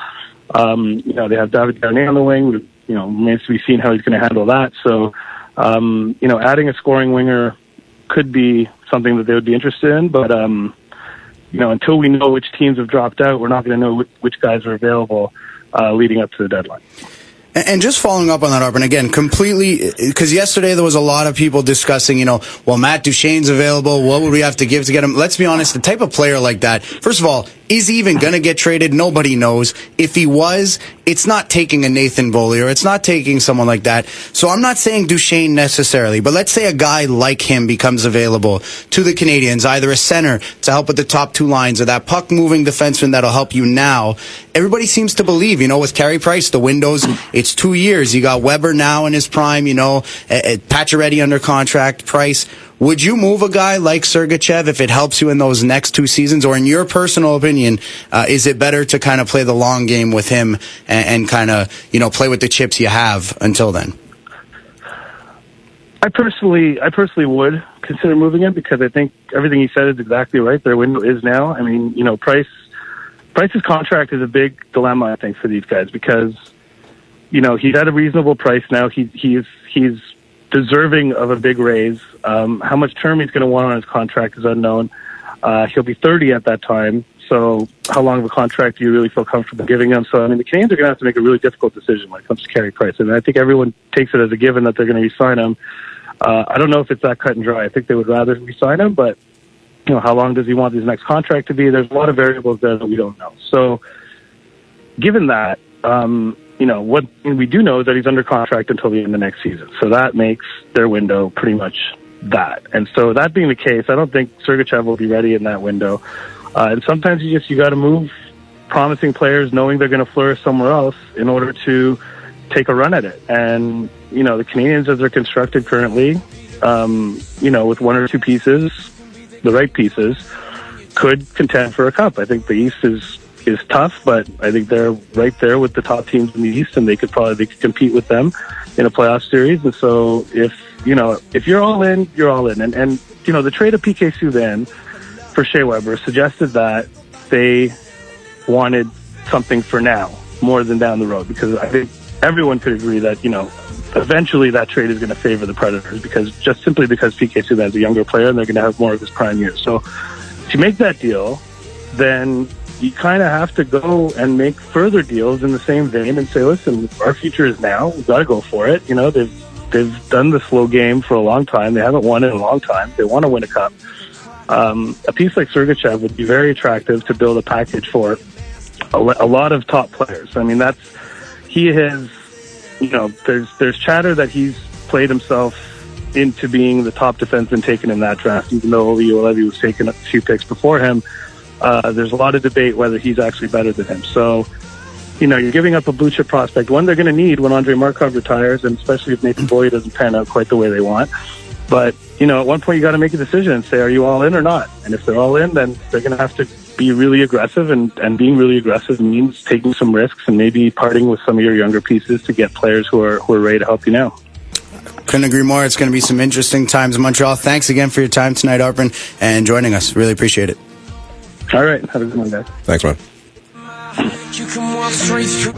Um, you know, they have David Garnier on the wing. You know, remains to be seen how he's going to handle that. So, um, you know, adding a scoring winger could be something that they would be interested in, but um, you know, until we know which teams have dropped out, we're not going to know which, guys are available uh, leading up to the deadline. And just following up on that, Arpon, again, completely, because yesterday there was a lot of people discussing, you know, well, Matt Duchene's available. What would we have to give to get him? Let's be honest, the type of player like that, first of all, is he even going to get traded? Nobody knows. If he was, it's not taking a Nathan Beaulieu. It's not taking someone like that. So I'm not saying Duchene necessarily, but let's say a guy like him becomes available to the Canadiens, either a center to help with the top two lines or that puck moving defenseman that'll help you now. Everybody seems to believe, you know, with Carey Price, the windows, it's two years. You got Weber now in his prime, you know, eh, eh, Pacioretty under contract, Price. Would you move a guy like Sergachev if it helps you in those next two seasons? Or in your personal opinion, uh, is it better to kind of play the long game with him and, and kind of, you know, play with the chips you have until then? I personally, I personally would consider moving him because I think everything he said is exactly right. Their window is now. I mean, you know, Price, Price's contract is a big dilemma, I think, for these guys because, you know, he's at a reasonable price now. He, he's, he's deserving of a big raise. Um, how much term he's going to want on his contract is unknown. Uh, he'll be 30 at that time. So how long of a contract do you really feel comfortable giving him? So, I mean, the Canadiens are going to have to make a really difficult decision when it comes to Carey Price. I And I think everyone takes it as a given that they're going to resign him. Uh, I don't know if it's that cut and dry. I think they would rather resign him, but, you know, how long does he want his next contract to be? There's a lot of variables there that we don't know. So, given that, um, you know, what we do know is that he's under contract until the end of next season. So that makes their window pretty much that. And so that being the case, I don't think Sergachev will be ready in that window. Uh, and sometimes you just, you got to move promising players knowing they're going to flourish somewhere else in order to take a run at it. And, you know, the Canadiens as they're constructed currently, um, you know, with one or two pieces, the right pieces, could contend for a cup. I think the East is is tough, but I think they're right there with the top teams in the East, and they could probably they could compete with them in a playoff series. And so, if you know, if you're all in, you're all in. And and you know, the trade of PK Subban for Shea Weber suggested that they wanted something for now more than down the road, because I think everyone could agree that you know. Eventually, that trade is going to favor the Predators because just simply because PK Subban is a younger player and they're going to have more of his prime years. So, to make that deal, then you kind of have to go and make further deals in the same vein and say, listen, our future is now. We've got to go for it. You know, they've they've done the slow game for a long time. They haven't won in a long time. They want to win a cup. Um, a piece like Sergachev would be very attractive to build a package for a, a lot of top players. I mean, that's he has. You know, there's there's chatter that he's played himself into being the top defenseman taken in that draft, even though Olli Juolevi was taken a few picks before him. Uh, there's a lot of debate whether he's actually better than him. So, you know, you're giving up a blue chip prospect, one they're going to need when Andrei Markov retires, and especially if Nathan Beaulieu doesn't pan out quite the way they want. But, you know, at one point you got to make a decision and say, are you all in or not? And if they're all in, then they're going to have to be really aggressive, and, and being really aggressive means taking some risks and maybe parting with some of your younger pieces to get players who are, who are ready to help you now. Couldn't agree more. It's going to be some interesting times in Montreal. Thanks again for your time tonight, Arpon, and joining us. Really appreciate it. All right. Have a good one, guys. Thanks, man. You can walk straight through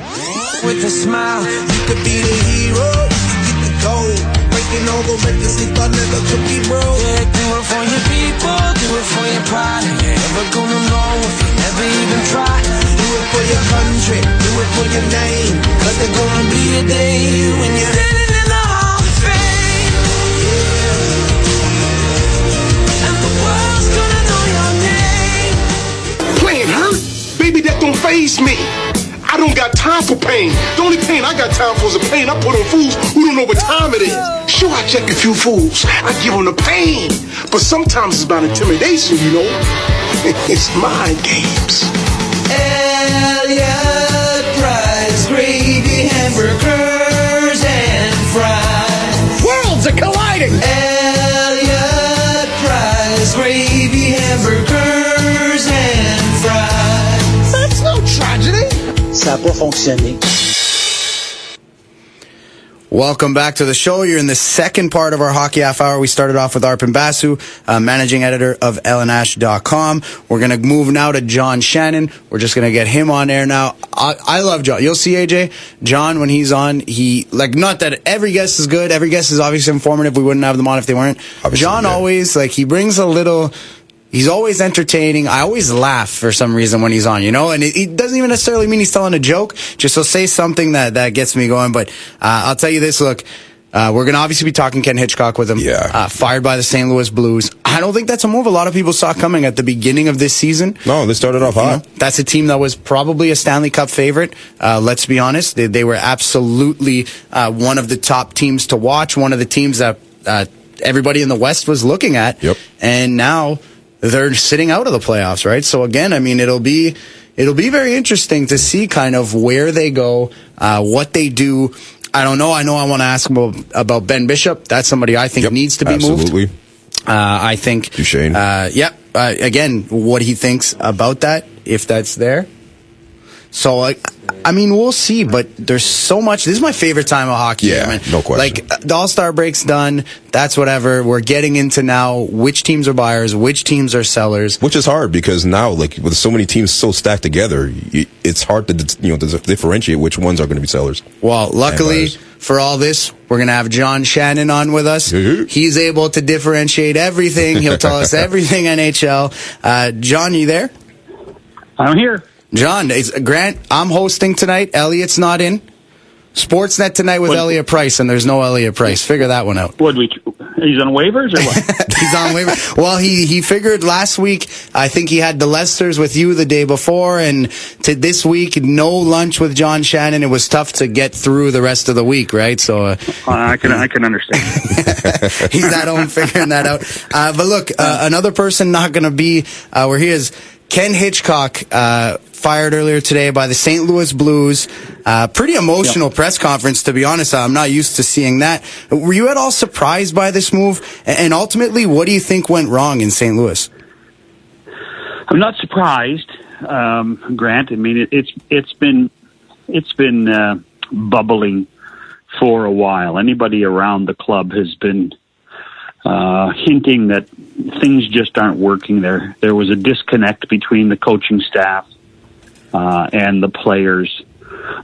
with a smile. You could be the hero, you get the gold. Breaking all the records they thought never could be broke. Yeah, do it for your people, do it for your pride. You ain't never gonna know if you never even try. Do it for your country, do it for your name. Cause there's gonna be a day when you're baby, that don't phase me. I don't got time for pain. The only pain I got time for is the pain I put on fools who don't know what time it is. Sure, I check a few fools. I give them the pain. But sometimes it's about intimidation, you know. it's mind games. Elliott Price, gravy, hamburgers, and fries. Worlds are colliding. Elliott Price, gravy, hamburgers, Ça n'a pas fonctionné. Welcome back to the show. You're in the second part of our hockey half hour. We started off with Arpon Basu, uh, managing editor of LNH.com. We're going to move now to John Shannon. We're just going to get him on air now. I, I love John. You'll see AJ. John, when he's on, he, like, not that every guest is good. Every guest is obviously informative. We wouldn't have them on if they weren't. John always, like, he brings a little, He's always entertaining. I always laugh for some reason when he's on, you know, and it, it doesn't even necessarily mean he's telling a joke. Just he'll say something that, that gets me going. But, uh, I'll tell you this, look, uh, we're going to obviously be talking Ken Hitchcock with him. Yeah. Uh, fired by the St. Louis Blues. I don't think that's a move a lot of people saw coming at the beginning of this season. No, they started off hot. that's a team that was probably a Stanley Cup favorite. Uh, let's be honest. They, they were absolutely, uh, one of the top teams to watch, one of the teams that, uh, everybody in the West was looking at. Yep. And now, they're sitting out of the playoffs, right? So again, I mean, it'll be it'll be very interesting to see kind of where they go, uh, what they do. I don't know. I know I want to ask about, about Ben Bishop. That's somebody I think needs to be absolutely. moved. Uh, I think Duchene. Uh, yep. Uh, again, what he thinks about that, if that's there. So, like, I mean, we'll see, but there's so much. This is my favorite time of hockey. Yeah, I mean, no question. Like, the All Star break's done. That's whatever. We're getting into now which teams are buyers, which teams are sellers. Which is hard because now, like with so many teams so stacked together, it's hard to you know to differentiate which ones are going to be sellers. Well, luckily for all this, we're going to have John Shannon on with us. He's able to differentiate everything. He'll tell us everything NHL. Uh, John, you there? I'm here. John, Grant. I'm hosting tonight. Elliott's not in. Sportsnet tonight with What- Elliott Price, and there's no Elliott Price. Figure that one out. What we? He's on waivers or what? He's on waivers. Well, he he figured last week. I think he had the Lesters with you the day before, and to this week, no lunch with John Shannon. It was tough to get through the rest of the week, right? So uh, I can I can understand. he's at home figuring that out. Uh, but look, uh, another person not going to be uh, where he is. Ken Hitchcock, uh, fired earlier today by the St. Louis Blues. Uh, pretty emotional press conference, to be honest. I'm not used to seeing that. Were you at all surprised by this move? And ultimately, what do you think went wrong in St. Louis? I'm not surprised, um, Grant. I mean, it, it's it's been it's been uh, bubbling for a while. Anybody around the club has been uh, hinting that things just aren't working. There there was a disconnect between the coaching staff uh, and the players.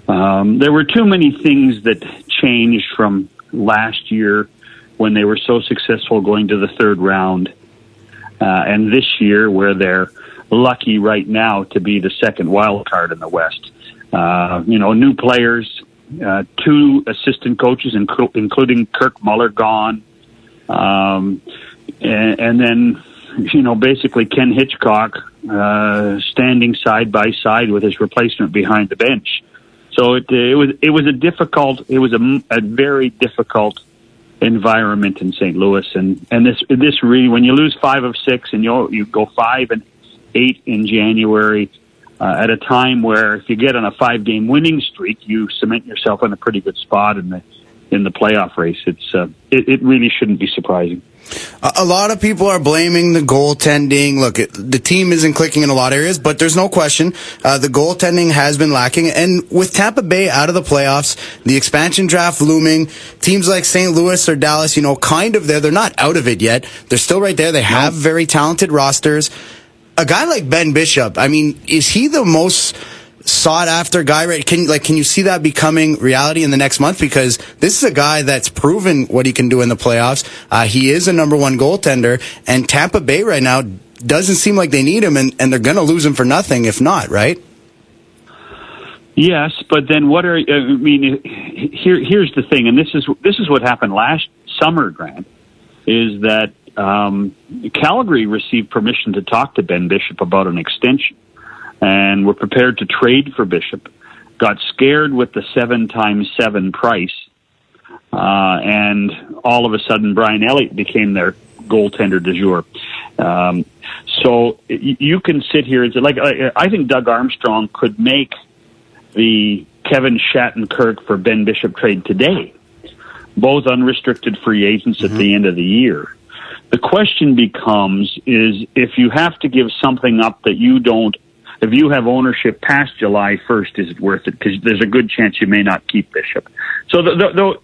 Um, there were too many things that changed from last year when they were so successful going to the third round, uh, and this year where they're lucky right now to be the second wild card in the West. Uh, you know, new players, uh, two assistant coaches, inclu- including Kirk Muller, gone, um, and, and then you know basically Ken Hitchcock uh, standing side by side with his replacement behind the bench. So it, it was it was a difficult it was a, a very difficult environment in St. Louis, and and this this really when you lose five of six and you you go five and eight in January. Uh, at a time where if you get on a five game winning streak, you cement yourself in a pretty good spot in the in the playoff race. It's uh, it, it really shouldn't be surprising. A lot of people are blaming the goaltending. Look, it, the team isn't clicking in a lot of areas, but there's no question uh, the goaltending has been lacking. And with Tampa Bay out of the playoffs, the expansion draft looming, teams like St. Louis or Dallas, you know, kind of there. They're not out of it yet. They're still right there. They have very talented rosters. A guy like Ben Bishop, I mean, is he the most sought after guy right can like can you see that becoming reality in the next month because this is a guy that's proven what he can do in the playoffs uh, he is a number one goaltender and tampa bay right now doesn't seem like they need him and, and they're gonna lose him for nothing if not right Yes, but then what are I mean? Here, here's the thing, and this is this is what happened last summer. Grant is that um, Calgary received permission to talk to Ben Bishop about an extension, and were prepared to trade for Bishop. Got scared with the seven times seven price, uh, and all of a sudden Brian Elliott became their goaltender de jour. Um, so you can sit here and say, like, I, I think Doug Armstrong could make the Kevin Shattenkirk for Ben Bishop trade today, both unrestricted free agents at the end of the year. The question becomes is if you have to give something up that you don't, if you have ownership past July 1st, is it worth it? Because there's a good chance you may not keep Bishop. So the, the, the,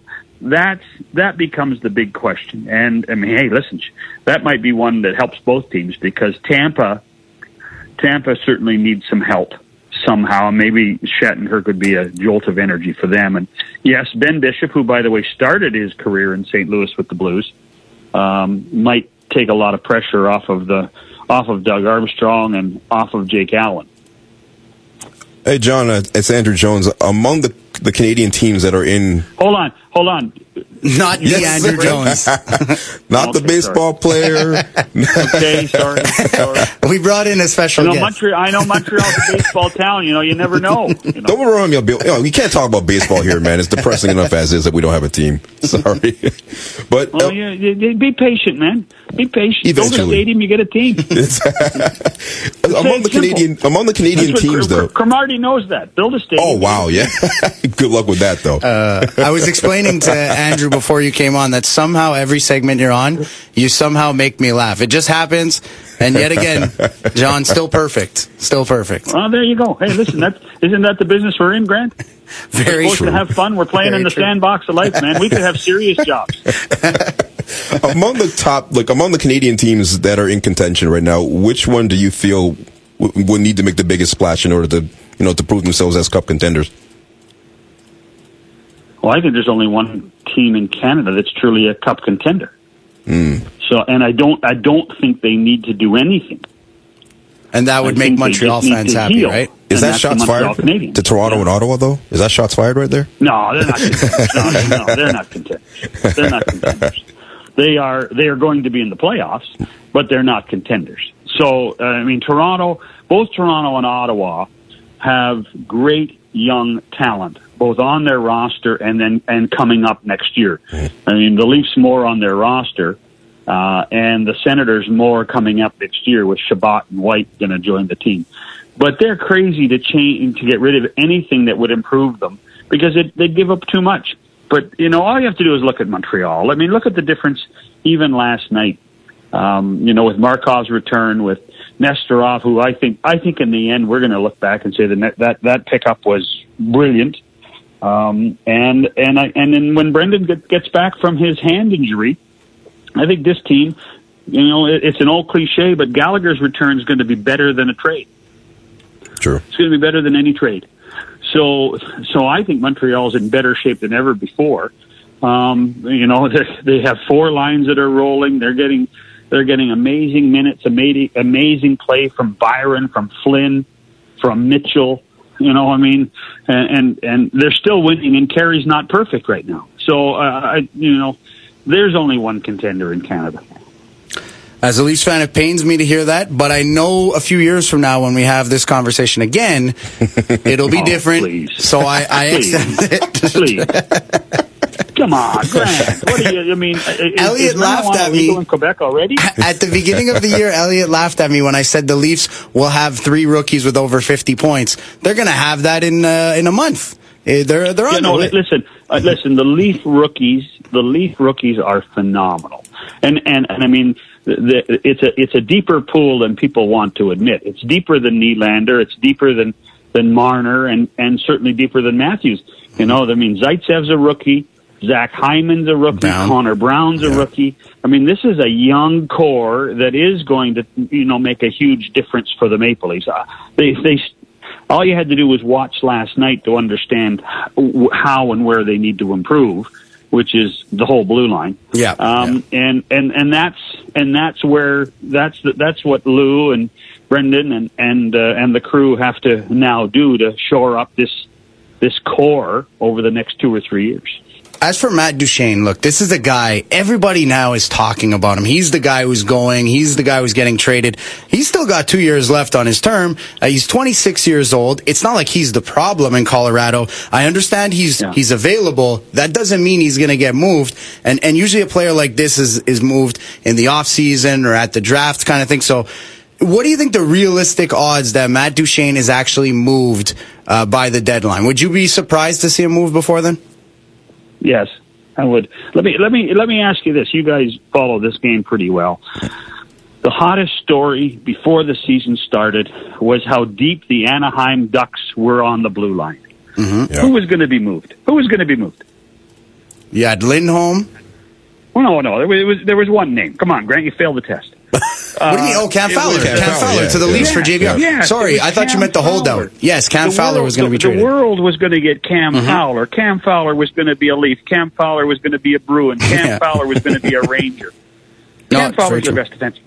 that's, that becomes the big question. And I mean, hey, listen, that might be one that helps both teams because Tampa, Tampa certainly needs some help somehow. Maybe Shattenkirk could be a jolt of energy for them. And yes, Ben Bishop, who by the way started his career in St. Louis with the Blues, um, might take a lot of pressure off of the off of Doug Armstrong and off of Jake Allen. Hey, John, uh, it's Andrew Jones. Among the the Canadian teams that are in, Hold on, hold on. Not the Andrew Jones. not the Okay, baseball player. okay, sorry, sorry. we brought in a special know, guest Montreal, I know Montreal's a baseball town. You know, you never know. You know. Don't get me wrong, yo, Bill. Yo, we can't talk about baseball here, man. It's depressing enough as is that we don't have a team. Sorry, but Well, yeah, yeah, yeah, be patient, man. Be patient. Build a Eventually. stadium, you get a team. among the Canadian among the Canadian teams, Cr- though. Cr- Cromartie knows that. Build a stadium. Oh wow, yeah. Good luck with that, though. uh, I was explaining to Andrew before you came on that somehow every segment you're on, you somehow make me laugh. It just happens, and yet again, John, still perfect, still perfect. Well, there you go. Hey, listen, that isn't that the business we're in, Grant? Very we're supposed true. to have fun. We're playing Very in the true. sandbox of life, man. We could have serious jobs. among the top, like among the Canadian teams that are in contention right now, which one do you feel w- would need to make the biggest splash in order to, you know, to prove themselves as cup contenders? Well, I think there's only one team in Canada that's truly a cup contender. So, and I don't, I don't think they need to do anything. And that would I make Montreal fans happy, heal. right? Is And that shots fired Canadiens. to Toronto and Ottawa though? Is that shots fired right there? No, they're not. Contenders. no, no, they're not contenders. They're not contenders. They are. They are going to be in the playoffs, but they're not contenders. So, uh, I mean, Toronto, both Toronto and Ottawa have great young talent, both on their roster and then and coming up next year. I mean, the Leafs more on their roster, uh, and the Senators more coming up next year with Chabot and White going to join the team. But they're crazy to change to get rid of anything that would improve them because it, they give up too much. But you know, all you have to do is look at Montreal. I mean, look at the difference even last night. Um, you know, with Markov's return, with Nesterov, who I think I think in the end we're going to look back and say that that that pickup was brilliant. Um, and and I and then when Brendan get, gets back from his hand injury, I think this team, you know, it, it's an old cliche, but Gallagher's return is going to be better than a trade. True. It's going to be better than any trade. So, so I think Montreal's in better shape than ever before. Um, you know, they they have four lines that are rolling. They're getting they're getting amazing minutes, amazing amazing play from Byron, from Flynn, from Mitchell. You know, I mean, and and, and they're still winning. And Carey's not perfect right now. So, uh, I, you know, there's only one contender in Canada. As a Leafs fan, it pains me to hear that, but I know a few years from now when we have this conversation again, it'll be Oh, different. please. So I, I Please. accept it. Please. Come on, Grant. What are you? I mean, is, Elliott is laughed at me. in Quebec already. At the beginning of the year, Elliott laughed at me when I said the Leafs will have three rookies with over 50 points. They're going to have that in uh, in a month. Eh, They're they're Yeah, on no, the li- listen, uh, listen. The Leaf rookies, the Leaf rookies are phenomenal, and and and I mean, the, the, it's a it's a deeper pool than people want to admit. It's deeper than Nylander. It's deeper than than Marner, and and certainly deeper than Matthews. You know, I mean, Zaitsev's a rookie. Zach Hyman's a rookie. Connor Brown's a rookie. I mean, this is a young core that is going to, you know, make a huge difference for the Maple Leafs. Uh, they, they, all you had to do was watch last night to understand how and where they need to improve, which is the whole blue line. Yeah. Um, and, and, and that's, and that's where, that's, the, that's what Lou and Brendan and, and, uh, and the crew have to now do to shore up this, this core over the next two or three years. As for Matt Duchene, look, this is a guy, everybody now is talking about him. He's the guy who's going, he's the guy who's getting traded. He's still got two years left on his term. Uh, he's 26 years old. It's not like he's the problem in Colorado. I understand he's, he's available. That doesn't mean he's going to get moved. And, and usually a player like this is, is moved in the offseason or at the draft kind of thing. So, what do you think the realistic odds that Matt Duchene is actually moved uh, by the deadline? Would you be surprised to see him move before then? Yes, I would. Let me let me let me ask you this. You guys follow this game pretty well. The hottest story before the season started was how deep the Anaheim Ducks were on the blue line. Mm-hmm. Who was going to be moved? Who was going to be moved? You had Lindholm. Well, no, no. There was there was one name. Come on, Grant, you failed the test. What do you mean? Oh, Cam Fowler. Cam, Cam Fowler Fowler, to the yeah. Leafs for JVR. yeah, Sorry, I thought you meant the holdout. Yes, Cam The Fowler world- was going to be the, traded. The world was going to get Cam Mhm. Fowler. Cam Fowler was going to be a Leaf. Cam Fowler was going to be a Bruin. Cam Yeah. Fowler was going to be a Ranger. No, Cam Fowler's true. best defenseman.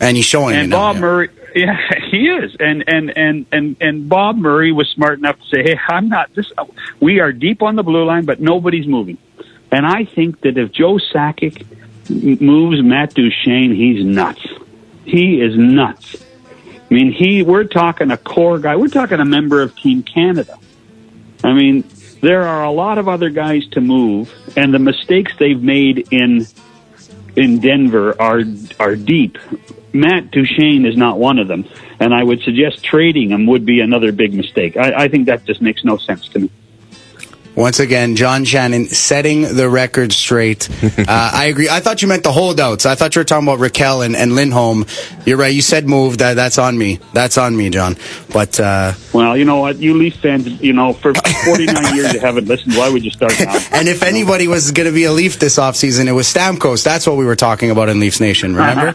And he's showing and now. Bob yeah. Murray, yeah, he is, and and and and and Bob Murray was smart enough to say, "Hey, I'm not this. We are deep on the blue line, but nobody's moving." And I think that if Joe Sakic moves Matt Duchene, he's nuts. He is nuts. I mean, he. We're talking a core guy. We're talking a member of Team Canada. I mean, there are a lot of other guys to move, and the mistakes they've made in in Denver are are deep. Matt Duchene is not one of them, and I would suggest trading him would be another big mistake. I, I think that just makes no sense to me. Once again, John Shannon setting the record straight. uh, I agree. I thought you meant the holdouts. I thought you were talking about Rakell and, and Lindholm. You're right. You said move. That, that's on me. That's on me, John. But uh, Well, you know what, you Leaf fans, you know, for 49 years you haven't listened. Why would you start now? and if anybody was going to be a Leaf this offseason, it was Stamkos. That's what we were talking about in Leafs Nation. Remember?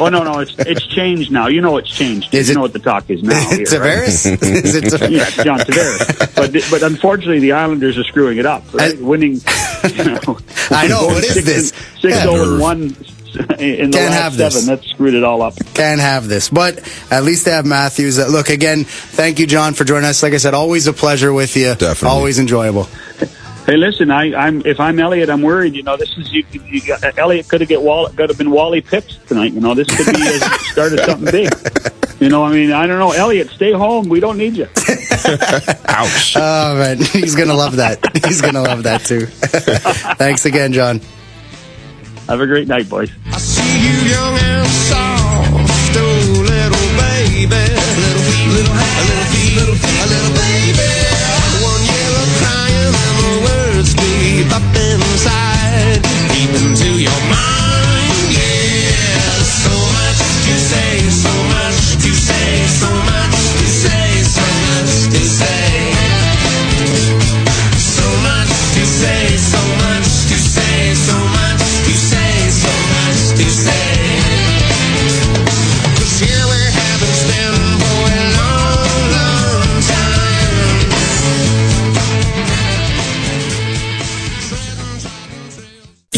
oh no, no, it's it's changed now. You know it's changed. Is you it- know what the talk is now. here, Tavares? right? Is it Tavares? yeah, John Tavares. But but unfortunately, the Islanders are screwing it up. Right? Winning. You know, I know. What is this? and- Six Yeah. zero and one in the Can't last have this. seven. That screwed it all up. Can't have this. But at least they have Matthews. Look, again, thank you, John, for joining us. Like I said, always a pleasure with you. Definitely. Always enjoyable. Hey, listen, I, I'm if I'm Elliott, I'm worried. You know, this is you. you got, Elliott could have get Wall, could have been Wally Pips tonight. You know, this could be a start of something big. You know, I mean, I don't know, Elliott, stay home. We don't need you. Ouch. Oh, man. He's going to love that. He's going to love that, too. Thanks again, John. Have a great night, boys. you young and soft,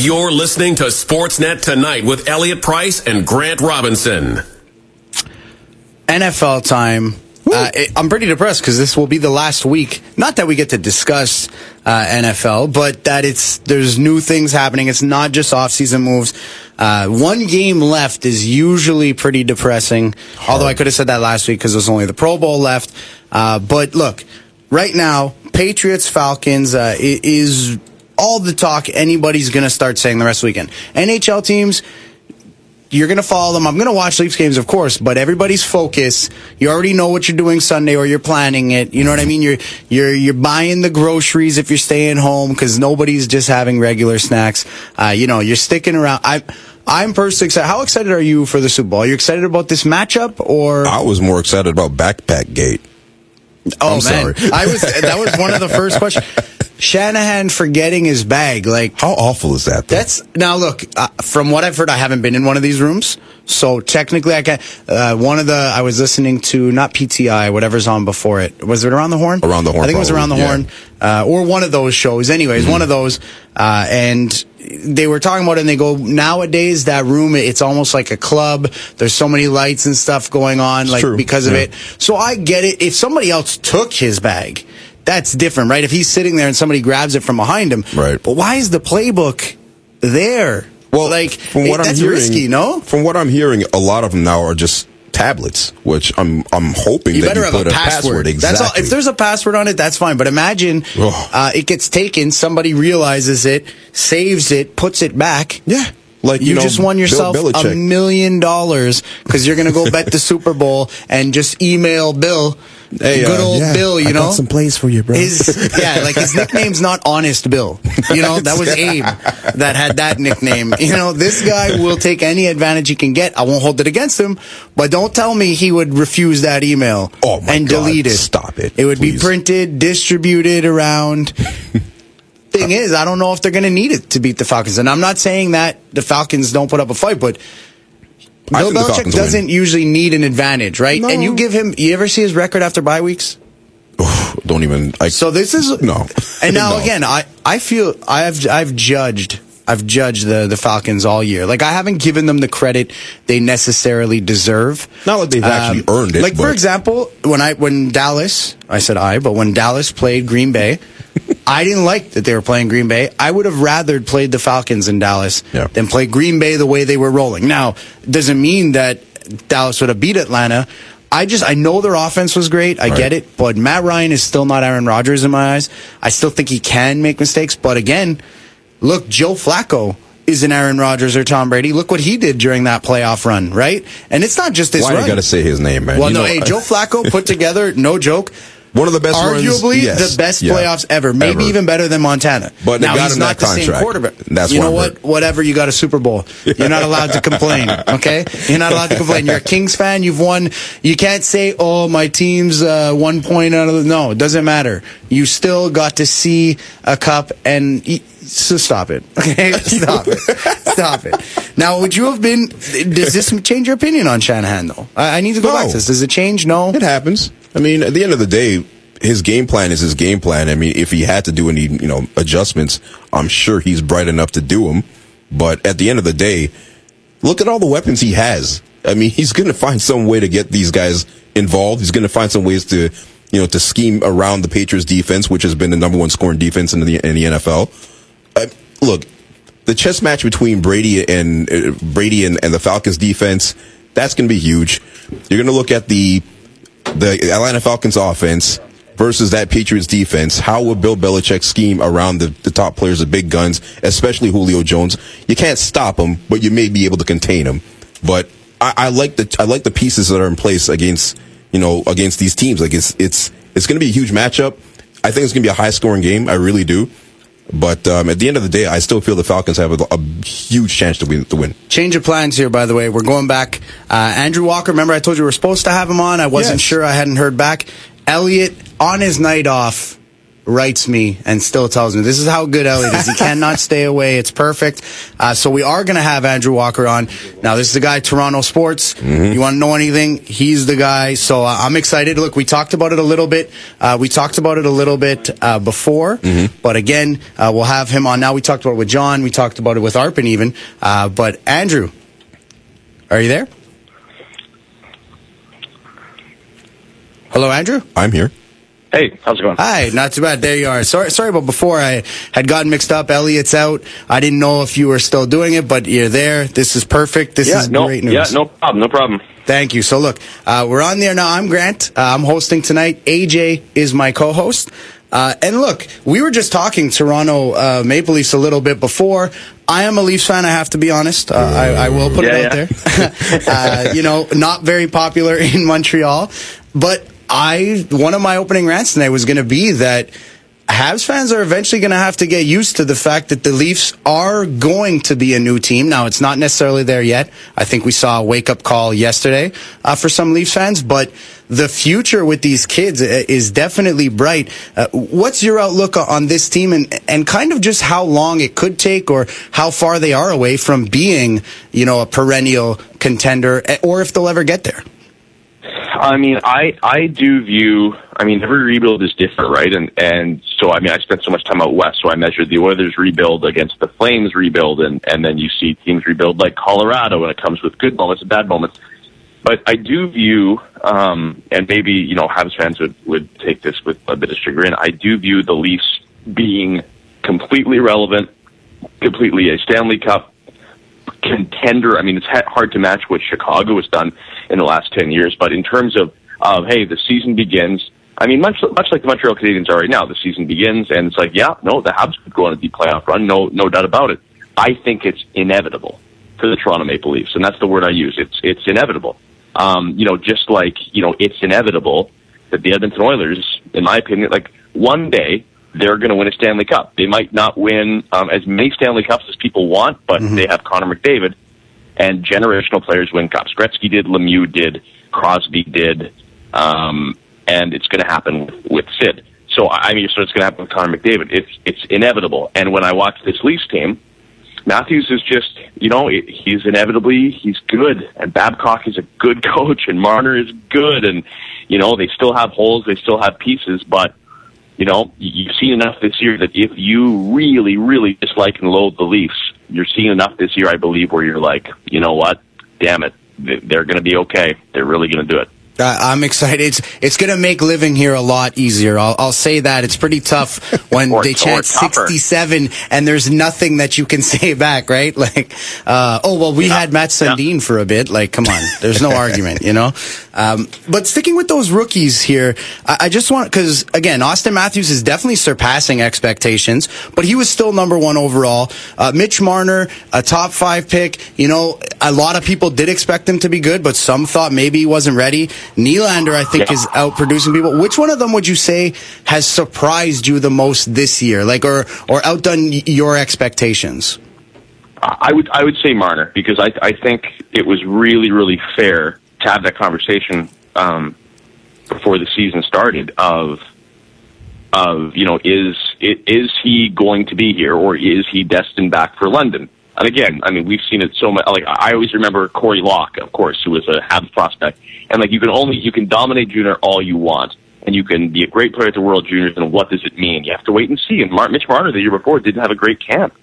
You're listening to Sportsnet Tonight with Elliott Price and Grant Robinson. NFL time. Uh, it- I'm pretty depressed because this will be the last week. Not that we get to discuss uh, NFL, but that it's there's new things happening. It's not just off-season moves. Uh, one game left is usually pretty depressing. Although I could have said that last week because there's only the Pro Bowl left. Uh, but look, right now, Patriots Falcons uh, is all the talk anybody's going to start saying the rest of the weekend. NHL teams, you're going to follow them. I'm going to watch Leafs games, of course, but everybody's focus. You already know what you're doing Sunday, or you're planning it. You know what I mean? You're you're you're buying the groceries if you're staying home because nobody's just having regular snacks. Uh, you know, you're sticking around. I. I'm personally excited. How excited are you for the Super Bowl? Are you excited about this matchup, or I was more excited about Backpack Gate. Oh I'm man, sorry. I was. That was one of the first questions. Shanahan forgetting his bag. Like how awful is that? Though? That's now look. Uh, from what I've heard, I haven't been in one of these rooms, so technically I can. Uh, one of the I was listening to not PTI, whatever's on before it. Was it around the horn? Around the Horn, I think it was around the probably, horn, uh, or one of those shows. Anyways, one of those, uh, and they were talking about it. and They go nowadays that room it's almost like a club. There's so many lights and stuff going on, like true, because of yeah. it. So I get it. If somebody else took his bag, that's different, right? If he's sitting there and somebody grabs it from behind him, right? But why is the playbook there? Well, like from what it- I'm that's hearing, risky, no? From what I'm hearing, a lot of them now are just tablets, which I'm I'm hoping You that better you have put a password. Exactly. That's all. If there's a password on it, that's fine. But imagine uh, it gets taken, somebody realizes it, saves it, puts it back. Yeah. Like, you, you know, just won yourself a million dollars because you're going to go bet the Super Bowl and just email Bill. Hey, good uh, old yeah, Bill, you I know. got some plays for you, bro. His, yeah, like his nickname's not Honest Bill. You know, that was Abe that had that nickname. You know, this guy will take any advantage he can get. I won't hold it against him, but don't tell me he would refuse that email Oh, my and God, delete it. stop it, It would be printed, distributed around. Thing is, I don't know if they're going to need it to beat the Falcons. And I'm not saying that the Falcons don't put up a fight, but I Bill Belichick doesn't win. usually need an advantage, right? No. And you give him, you ever see his record after bye weeks? Don't even. I, So this is no. And now No. again, I I feel I've I've judged I've judged the the Falcons all year. Like I haven't given them the credit they necessarily deserve. Not like they've actually um, earned it, Like for example, when I when Dallas, I said I, but when Dallas played Green Bay, I didn't like that they were playing Green Bay. I would have rathered played the Falcons in Dallas Yeah. than play Green Bay the way they were rolling. Now, doesn't mean that Dallas would have beat Atlanta. I just I know their offense was great. I Right. get it, but Matt Ryan is still not Aaron Rodgers in my eyes. I still think he can make mistakes, but again, look, Joe Flacco isn't Aaron Rodgers or Tom Brady. Look what he did during that playoff run, right? And it's not just this Why run. you got to say his name, man? well, You no, know, hey, Joe Flacco put together, no joke, one of the best runs, arguably yes, the best yeah, playoffs ever, maybe ever. even better than Montana. But now he's not that the same quarterback. That's you what know what? Whatever, you got a Super Bowl. You're not allowed to complain. Okay, you're not allowed to complain. You're a Kings fan. You've won. You can't say, "Oh, my team's uh, one point out of the." No, it doesn't matter. You still got to see a cup, and e- so stop it. Okay, stop it. Stop it. Now, would you have been? Does this change your opinion on Shanahan? Though I, I need to go No. back to this. Does it change? No. It happens. I mean, at the end of the day, his game plan is his game plan. I mean, if he had to do any, you know, adjustments, I'm sure he's bright enough to do them. But at the end of the day, look at all the weapons he has. I mean, he's going to find some way to get these guys involved. He's going to find some ways to, you know, to scheme around the Patriots defense, which has been the number one scoring defense in the, in the NFL. Look, the chess match between Brady and uh, Brady and, and the Falcons defense, that's going to be huge. You're going to look at the the Atlanta Falcons offense versus that Patriots defense. How will Bill Belichick scheme around the, the top players, the big guns, especially Julio Jones? You can't stop him, but you may be able to contain him. But I, I like the I like the pieces that are in place against you know against these teams. Like it's it's it's going to be a huge matchup. I think it's going to be a high scoring game. I really do. But um, at the end of the day, I still feel the Falcons have a, a huge chance to win. To win. Change of plans here, by the way. We're going back. Uh, Andrew Walker, remember I told you we were supposed to have him on? I wasn't Yes. sure. I hadn't heard back. Elliott, on his night off, writes me and still tells me this is how good Elliott is. He cannot stay away. It's perfect. Uh, so we are going to have Andrew Walker on. Now, this is the guy, Toronto Sports. You want to know anything? He's the guy. So uh, I'm excited. Look, we talked about it a little bit. Uh, we talked about it a little bit uh, before, but again, uh, we'll have him on now. We talked about it with John. We talked about it with Arpin even. Uh, but Andrew, are you there? Hello, Andrew. I'm here. Hey, how's it going? Hi, not too bad. There you are. Sorry, sorry about before. I had gotten mixed up. Elliott's out. I didn't know if you were still doing it, but you're there. This is perfect. This yeah, is no, great news. yeah, no problem, no problem. Thank you. So look, uh, we're on there now. I'm Grant. Uh, I'm hosting tonight. AJ is my co-host. Uh, and look, we were just talking Toronto uh, Maple Leafs a little bit before. I am a Leafs fan. I have to be honest. Uh, I, I will put Yeah, it out yeah. there. uh, you know, not very popular in Montreal, but I one of my opening rants tonight was going to be that Habs fans are eventually going to have to get used to the fact that the Leafs are going to be a new team. Now, it's not necessarily there yet. I think we saw a wake up call yesterday uh, for some Leafs fans, but the future with these kids uh, is definitely bright. Uh, what's your outlook on this team and, and kind of just how long it could take or how far they are away from being, you know, a perennial contender eh, or if they'll ever get there? I mean, I I do view. I mean, every rebuild is different, right? And and so I mean, I spent so much time out west, so I measured the Oilers rebuild against the Flames rebuild, and and then you see teams rebuild like Colorado, and it comes with good moments and bad moments. But I do view, um, and maybe you know, Habs fans would would take this with a bit of chagrin. I do view the Leafs being completely relevant, completely a Stanley Cup contender. I mean, it's ha- hard to match what Chicago has done in the last 10 years, but in terms of, of hey, the season begins. I mean, much much like the Montreal Canadiens are right now, the season begins, and it's like, yeah, no, the Habs could go on a deep playoff run, no, no doubt about it. I think it's inevitable for the Toronto Maple Leafs, and that's the word I use. It's it's inevitable. Um, you know, just like you know, it's inevitable that the Edmonton Oilers, in my opinion, like one day they're going to win a Stanley Cup. They might not win um, as many Stanley Cups as people want, but they have Connor McDavid, and generational players win cups. Gretzky did, Lemieux did, Crosby did, um, and it's going to happen with, with Sid. So I mean, so it's going to happen with Connor McDavid. It's it's inevitable. And when I watch this Leafs team, Matthews is just, you know, he's inevitably he's good, and Babcock is a good coach, and Marner is good, and you know they still have holes, they still have pieces, but you know you've seen enough this year that if you really, really dislike and loathe the Leafs, you're seeing enough this year, I believe, where you're like, you know what, damn it, They- they're going to be okay, they're really going to do it. Uh, I'm excited. It's it's going to make living here a lot easier. I'll, I'll say that. It's pretty tough when Or- they chant 67 and there's nothing that you can say back, right? Like, uh, oh, well, we had Mats Sundin for a bit. Like, come on. There's no argument, you know? Um, but sticking with those rookies here, I, I just want, because again, Auston Matthews is definitely surpassing expectations, but he was still number one overall. Uh, Mitch Marner, a top five pick. You know, a lot of people did expect him to be good, but some thought maybe he wasn't ready. Nylander, I think, is out producing people. Which one of them would you say has surprised you the most this year, like, or or outdone your expectations? I would I would say Marner because I I think it was really really fair to have that conversation um, before the season started of of you know is is he going to be here or is he destined back for London? And again, I mean we've seen it so much. Like I always remember Corey Locke, of course, who was a Habs prospect, and like you can only you can dominate junior all you want. And you can be a great player at the World Juniors, and what does it mean? You have to wait and see. And Mar- Mitch Marner, the year before, didn't have a great camp.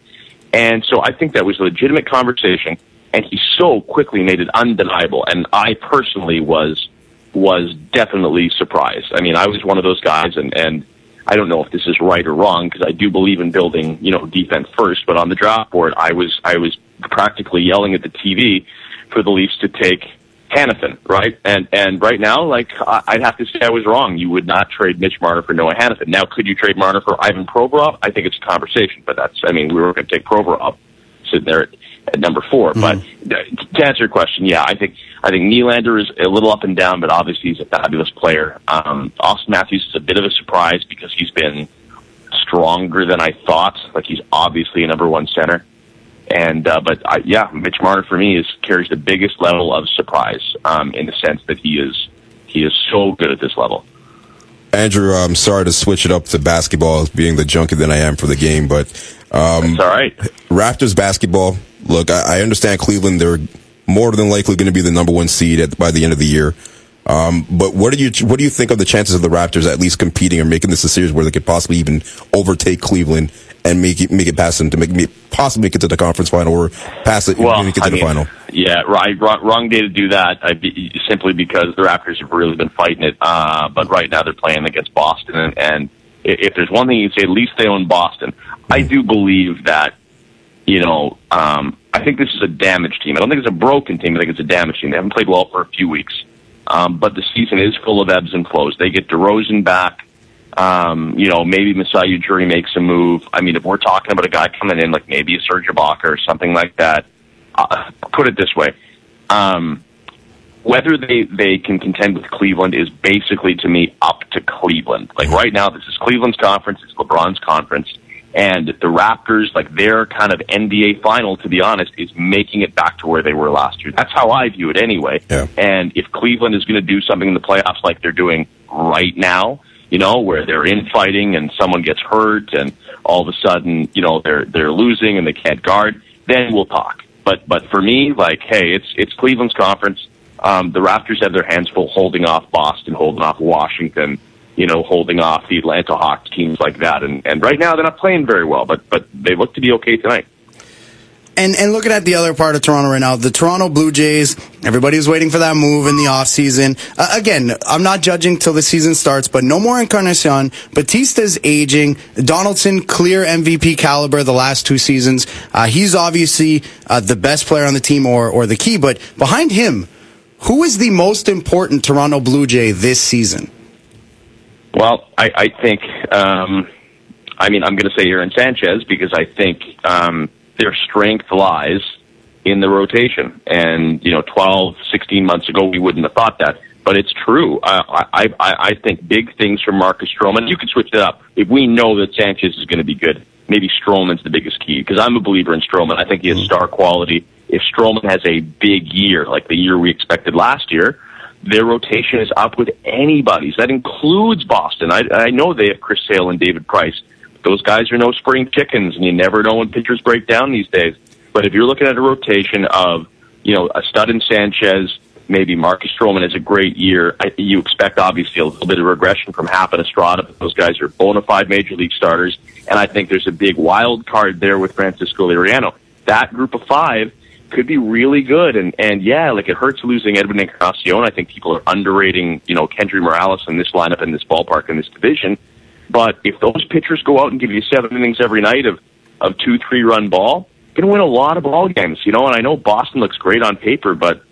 And so I think that was a legitimate conversation, and he so quickly made it undeniable. And I personally was was definitely surprised. I mean, I was one of those guys, and and I don't know if this is right or wrong because I do believe in building, you know, defense first. But on the draft board, I was I was practically yelling at the TV for the Leafs to take Hanifin, right? And and right now, like I'd have to say, I was wrong. You would not trade Mitch Marner for Noah Hanifin. Now, could you trade Marner for Ivan Provorov? I think it's a conversation, but that's I mean, we were going to take Provorov sitting there at, at number 4 But uh, to answer your question, yeah, I think I think Nylander is a little up and down, but obviously he's a fabulous player. Um, Auston Matthews is a bit of a surprise because he's been stronger than I thought. Like he's obviously a number one center. And uh, but I, yeah, Mitch Marner for me is carries the biggest level of surprise um, in the sense that he is he is so good at this level. Andrew, I'm sorry to switch it up to basketball, being the junkie that I am for the game, but um, That's all right. Raptors basketball. Look, I, I understand Cleveland; they're more than likely going to be the number one seed at, by the end of the year. Um, but what do you what do you think of the chances of the Raptors at least competing or making this a series where they could possibly even overtake Cleveland and make it make it past them to make me possibly make it to the conference final or pass it Well, and make it to I the mean, final? Yeah, right. Wrong, wrong day to do that. I be, simply because the Raptors have really been fighting it. Uh, but right now they're playing against Boston, and, and if there's one thing you'd say, at least they own Boston. I do believe that. You know, um, I think this is a damaged team. I don't think it's a broken team. I think it's a damaged team. They haven't played well for a few weeks, um, but the season is full of ebbs and flows. They get DeRozan back. Um, you know, maybe Masai Ujiri makes a move. I mean, if we're talking about a guy coming in like maybe a Serge Ibaka or something like that, uh, put it this way. Um, whether they, they can contend with Cleveland is basically to me up to Cleveland. Like right now, this is Cleveland's conference, it's LeBron's conference, and the Raptors, like their kind of NBA final, to be honest, is making it back to where they were last year. That's how I view it anyway. And if Cleveland is going to do something in the playoffs like they're doing right now, you know, where they're infighting and someone gets hurt and all of a sudden, you know, they're they're losing and they can't guard, then we'll talk. But but for me, like, hey, it's it's Cleveland's conference. Um, the Raptors have their hands full holding off Boston, holding off Washington, you know, holding off the Atlanta Hawks, teams like that. And and right now they're not playing very well, but but they look to be okay tonight. And and looking at the other part of Toronto right now, the Toronto Blue Jays, everybody everybody's waiting for that move in the offseason. Uh, again, I'm not judging till the season starts, but no more Encarnacion. Bautista's aging. Donaldson, clear MVP caliber the last two seasons. Uh, he's obviously uh, the best player on the team or, or the key, but behind him, who is the most important Toronto Blue Jay this season? Well, I, I think, um, I mean, I'm going to say Aaron Sanchez because I think um, their strength lies in the rotation. And, you know, 12, 16 months ago, we wouldn't have thought that. But it's true. I, I, I think big things from Marcus Stroman. You can switch it up. If we know that Sanchez is going to be good, maybe Stroman's the biggest key because I'm a believer in Stroman. I think he has mm-hmm. star quality. If Stroman has a big year, like the year we expected last year, their rotation is up with anybody's. That includes Boston. I, I know they have Chris Sale and David Price. Those guys are no spring chickens, and you never know when pitchers break down these days. But if you're looking at a rotation of, you know, a stud in Sanchez, maybe Marcus Stroman has a great year, I, you expect obviously a little bit of regression from Happ and Estrada, but those guys are bona fide major league starters, and I think there's a big wild card there with Francisco Liriano. That group of five could be really good. And, and yeah, like it hurts losing Edwin Encarnacion. I think people are underrating, you know, Kendry Morales in this lineup, in this ballpark, in this division. But if those pitchers go out and give you seven innings every night of, of two, three run ball, to win a lot of ball games, you know, and I know Boston looks great on paper, but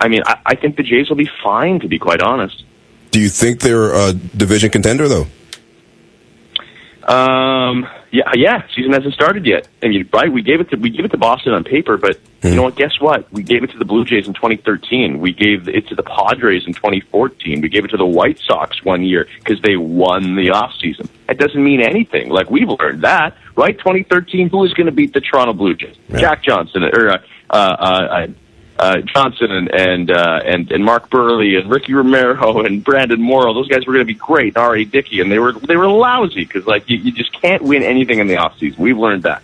I mean, I, I think the Jays will be fine, to be quite honest. Do you think they're a division contender, though? Um, yeah, yeah. Season hasn't started yet. I mean, right? We gave it to we gave it to Boston on paper, but you know what? Guess what? We gave it to the Blue Jays in 2013. We gave it to the Padres in 2014. We gave it to the White Sox one year because they won the off season. That doesn't mean anything. Like we've learned that, right? 2013. Who is going to beat the Toronto Blue Jays? Jack Johnson or uh, uh, uh, uh, Johnson and and, uh, and and Mark Buehrle and Ricky Romero and Brandon Morrow. Those guys were going to be great. R.A. Dickey, and they were they were lousy because like you, you just can't win anything in the off season. We've learned that.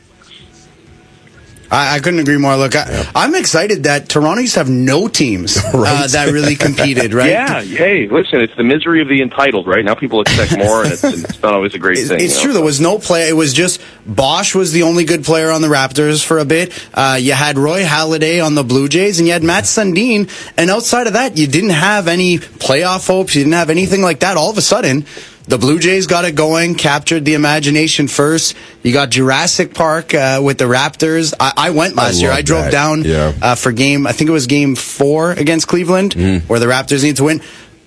I, I couldn't agree more. Look, I, I'm excited that Toronto used to have no teams uh, that really competed, right? Yeah. Hey, listen, it's the misery of the entitled, right? Now people expect more, and it's, it's not always a great It's, thing. it's you know? true. There was no play. It was just Bosh was the only good player on the Raptors for a bit. Uh, you had Roy Halladay on the Blue Jays, and you had Mats Sundin. And outside of that, you didn't have any playoff hopes. You didn't have anything like that. All of a sudden, the Blue Jays got it going, captured the imagination first. You got Jurassic Park uh, with the Raptors. I, I went last year. I drove that. down Yeah. uh, for game. I think it was game four against Cleveland, where the Raptors need to win.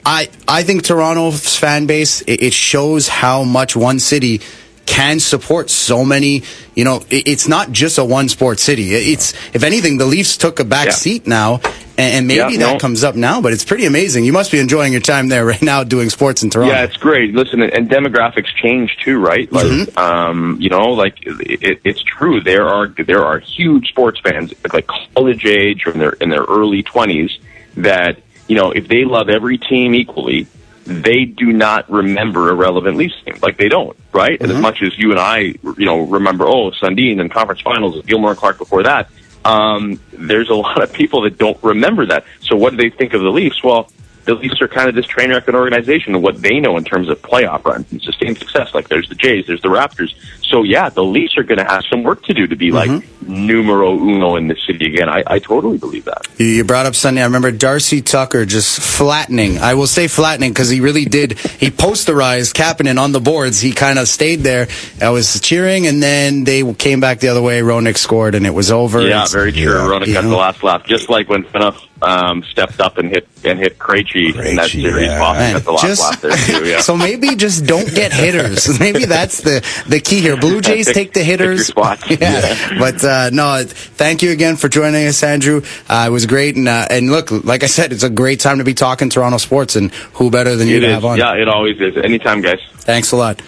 I I think Toronto's fan base it, it shows how much one city can support so many. You know, it's not just a one sport city. It's if anything, the Leafs took a back Yeah. seat now, and, maybe Yeah, that no. comes up now. But it's pretty amazing. You must be enjoying your time there right now doing sports in Toronto. Yeah, it's great. Listen, and demographics change too, right? Like, Mm-hmm. um, you know, like it, it's true. There are there are huge sports fans, like college age or in their in their early twenties, that you know, if they love every team equally, they do not remember a relevant Leafs team. Like they don't, right? And as much as you and I, you know, remember, oh, Sundin and conference finals, Gilmour and Clark before that. Um, there's a lot of people that don't remember that. So what do they think of the Leafs? Well, the Leafs are kind of this train wreck an organization and what they know in terms of playoff runs and sustained success. Like there's the Jays, there's the Raptors. So yeah, the Leafs are going to have some work to do to be like mm-hmm. numero uno in the city again. I, I totally believe that. You- brought up Sundin. I remember Darcy Tucker just flattening. I will say flattening because he really did. He posterized Kapanen on the boards. He kind of stayed there. I was cheering, and then they came back the other way. Roenick scored, and it was over. Yeah, It's- very true. Yeah, Roenick got know. the last laugh, just like when Phaneuf um, stepped up and hit and hit Krejci in that series. yeah. Boston Man, got the just- laugh there too. Yeah. so maybe just don't get hitters. maybe that's the the key here. Blue Jays Pick- take the pick your hitters. spots. Yeah. But uh, no, thank you again for joining us, Andrew. Uh, it was great, and uh, and look, like I said, it's a great time to be talking Toronto sports, and who better than you It to is. have on? Yeah, it always is. Anytime, guys. Thanks a lot.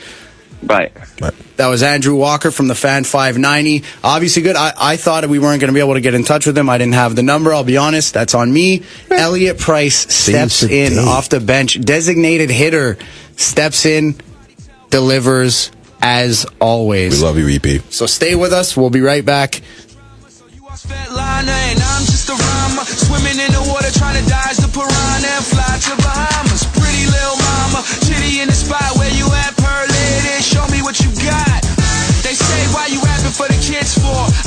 Bye. That was Andrew Walker from the Fan 590. Obviously good. I, I thought we weren't going to be able to get in touch with him. I didn't have the number. I'll be honest. That's on me. Elliott Price steps in day. off the bench. Designated hitter steps in, delivers as always. We love you, EP. So stay with us. We'll be right back. Liner,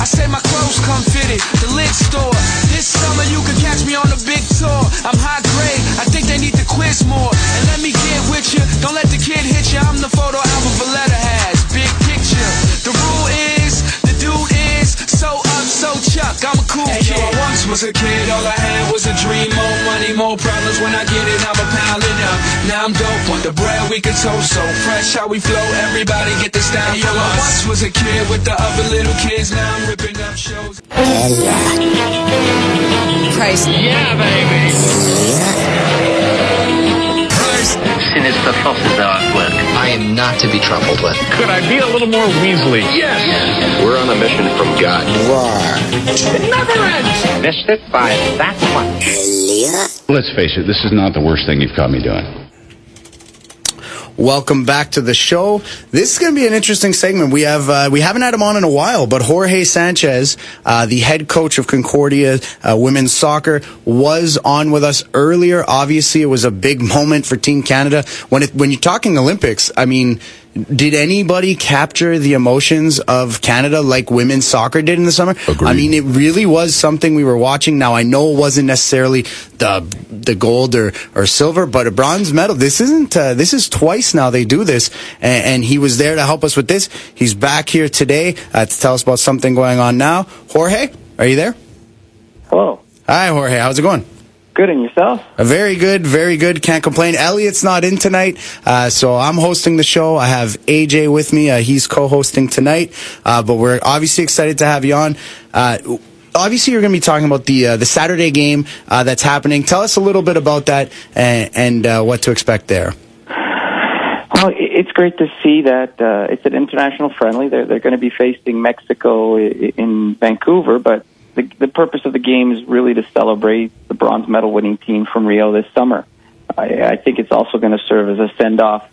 I say my clothes come fitted, the lid store. This summer you can catch me on a big tour. I'm high grade, I think they need to quiz more. And let me get with you, don't let the kid hit you. I'm the photo album Valletta has, big picture. The rule is, the dude is so up, so chuck. I'm a cool kid. I once was a kid, all I had was a dream. More money, more problems. When I get it, I'm a piling up. Now I'm dope on the bread we can toast. So fresh how we flow, everybody get this down from us. I once was a kid with the other little kids. Now I'm ripping up shows. Price. Yeah, baby. Sinister forces are at work. I am not to be trifled with. Could I be a little more Weasley? Yes. We're on a mission from God. It never ends. Missed it by that much. Let's face it, this is not the worst thing you've caught me doing. Welcome back to the show. This is going to be an interesting segment. We have uh, we haven't had him on in a while, but Jorge Sanchez, uh, the head coach of Concordia uh, women's soccer, was on with us earlier. Obviously, it was a big moment for Team Canada. When it, when you're talking Olympics, I mean, did anybody capture the emotions of Canada like women's soccer did in the summer? I mean, it really was something we were watching. Now, I know it wasn't necessarily the the gold or, or silver, but a bronze medal. This isn't. Uh, this is twice now they do this, and, and he was there to help us with this. He's back here today uh, to tell us about something going on now. Jorge, are you there? Hello. Hi, Jorge. How's it going? Good, and yourself? Uh, very good, very good. Can't complain. Elliott's not in tonight, uh, so I'm hosting the show. I have AJ with me. Uh, he's co-hosting tonight, uh, but we're obviously excited to have you on. Uh, obviously, you're going to be talking about the uh, the Saturday game uh, that's happening. Tell us a little bit about that and, and uh, what to expect there. Well, it's great to see that uh, it's an international friendly. They're they're going to be facing Mexico in Vancouver, but the the purpose of the game is really to celebrate the bronze medal winning team from Rio this summer. I, I think it's also going to serve as a send off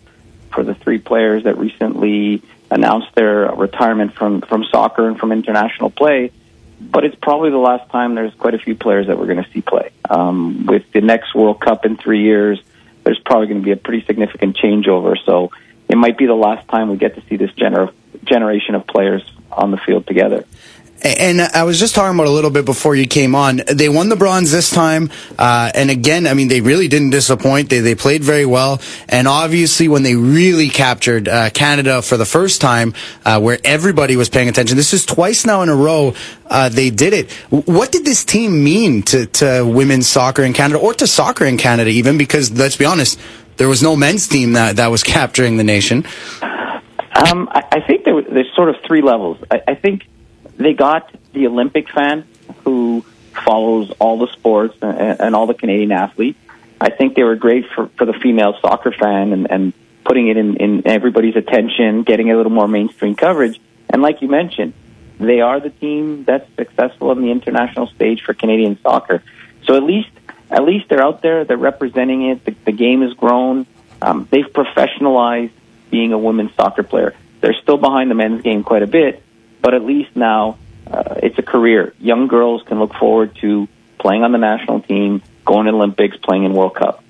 for the three players that recently announced their retirement from from soccer and from international play. But it's probably the last time there's quite a few players that we're going to see play. Um, with the next World Cup in three years, there's probably going to be a pretty significant changeover. So it might be the last time we get to see this gener- generation of players on the field together. And I was just talking about a little bit before you came on. They won the bronze this time, uh, and again, I mean, they really didn't disappoint. They they played very well, and obviously, when they really captured uh, Canada for the first time, uh, where everybody was paying attention, this is twice now in a row uh, they did it. What did this team mean to to women's soccer in Canada, or to soccer in Canada, even? Because let's be honest, there was no men's team that that was capturing the nation. Um, I, I think there, there's sort of three levels. I, I think they got the Olympic fan who follows all the sports and, and all the Canadian athletes. I think they were great for, for the female soccer fan and, and putting it in, in everybody's attention, getting a little more mainstream coverage. And like you mentioned, they are the team that's successful on the international stage for Canadian soccer. So at least, at least they're out there. They're representing it. The, the game has grown. Um, they've professionalized being a women's soccer player. They're still behind the men's game quite a bit, but at least now uh, it's a career. Young girls can look forward to playing on the national team, going to Olympics, playing in World Cup.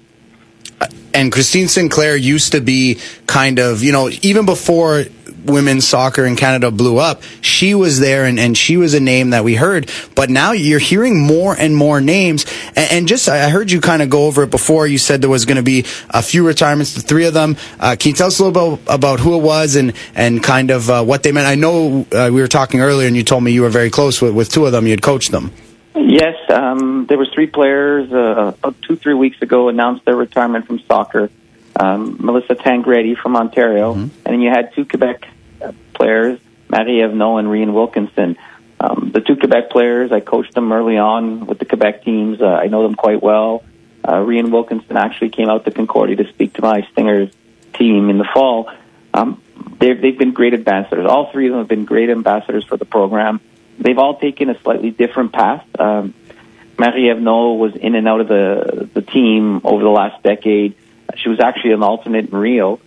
And Christine Sinclair used to be kind of, you know, even before women's soccer in Canada blew up, she was there and, and she was a name that we heard. But now you're hearing more and more names. And, and just, I heard you kind of go over it before. You said there was going to be a few retirements, the three of them. Uh, can you tell us a little bit about who it was and, and kind of uh, what they meant? I know uh, we were talking earlier and you told me you were very close with, with two of them. You had coached them. Yes, um, there was three players uh, about two, three weeks ago announced their retirement from soccer. Um, Melissa Tancredi from Ontario, and then you had two Quebec players, Marie-Ève Nault and Rhian Wilkinson. Um, the two Quebec players, I coached them early on with the Quebec teams. Uh, I know them quite well. Uh, Rhian Wilkinson actually came out to Concordia to speak to my Stingers team in the fall. Um, they've, they've been great ambassadors. All three of them have been great ambassadors for the program. They've all taken a slightly different path. Um, Marie-Ève Nault was in and out of the the team over the last decade. She was actually an alternate in Rio,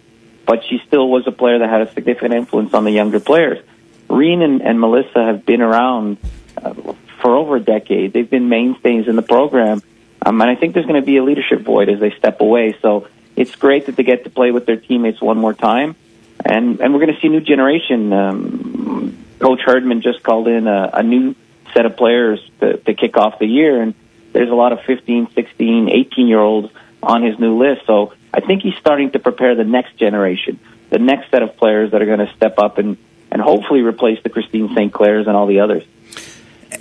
but she still was a player that had a significant influence on the younger players. Rhian and, and Melissa have been around uh, for over a decade. They've been mainstays in the program, um, and I think there's going to be a leadership void as they step away. So it's great that they get to play with their teammates one more time, and and we're going to see a new generation. Um, Coach Herdman just called in a, a new set of players to, to kick off the year, and there's a lot of 15, 16, 18 year olds on his new list. So I think he's starting to prepare the next generation, the next set of players that are going to step up and, and hopefully replace the Christine Sinclairs and all the others.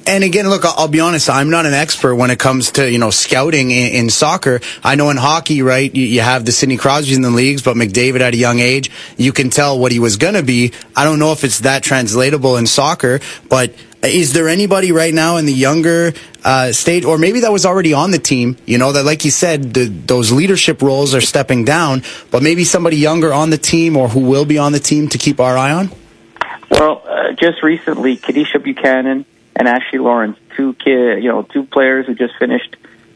And again, look, I'll be honest. I'm not an expert when it comes to you know scouting in, in soccer. I know in hockey, right? You, you, have the Sidney Crosby's in the leagues, but McDavid at a young age, you can tell what he was going to be. I don't know if it's that translatable in soccer, but is there anybody right now in the younger uh, state, or maybe that was already on the team? You know that, like you said, the, those leadership roles are stepping down, but maybe somebody younger on the team or who will be on the team to keep our eye on. Well, uh, just recently, Kadeisha Buchanan and Ashley Lawrence, two kid, you know, two players who just finished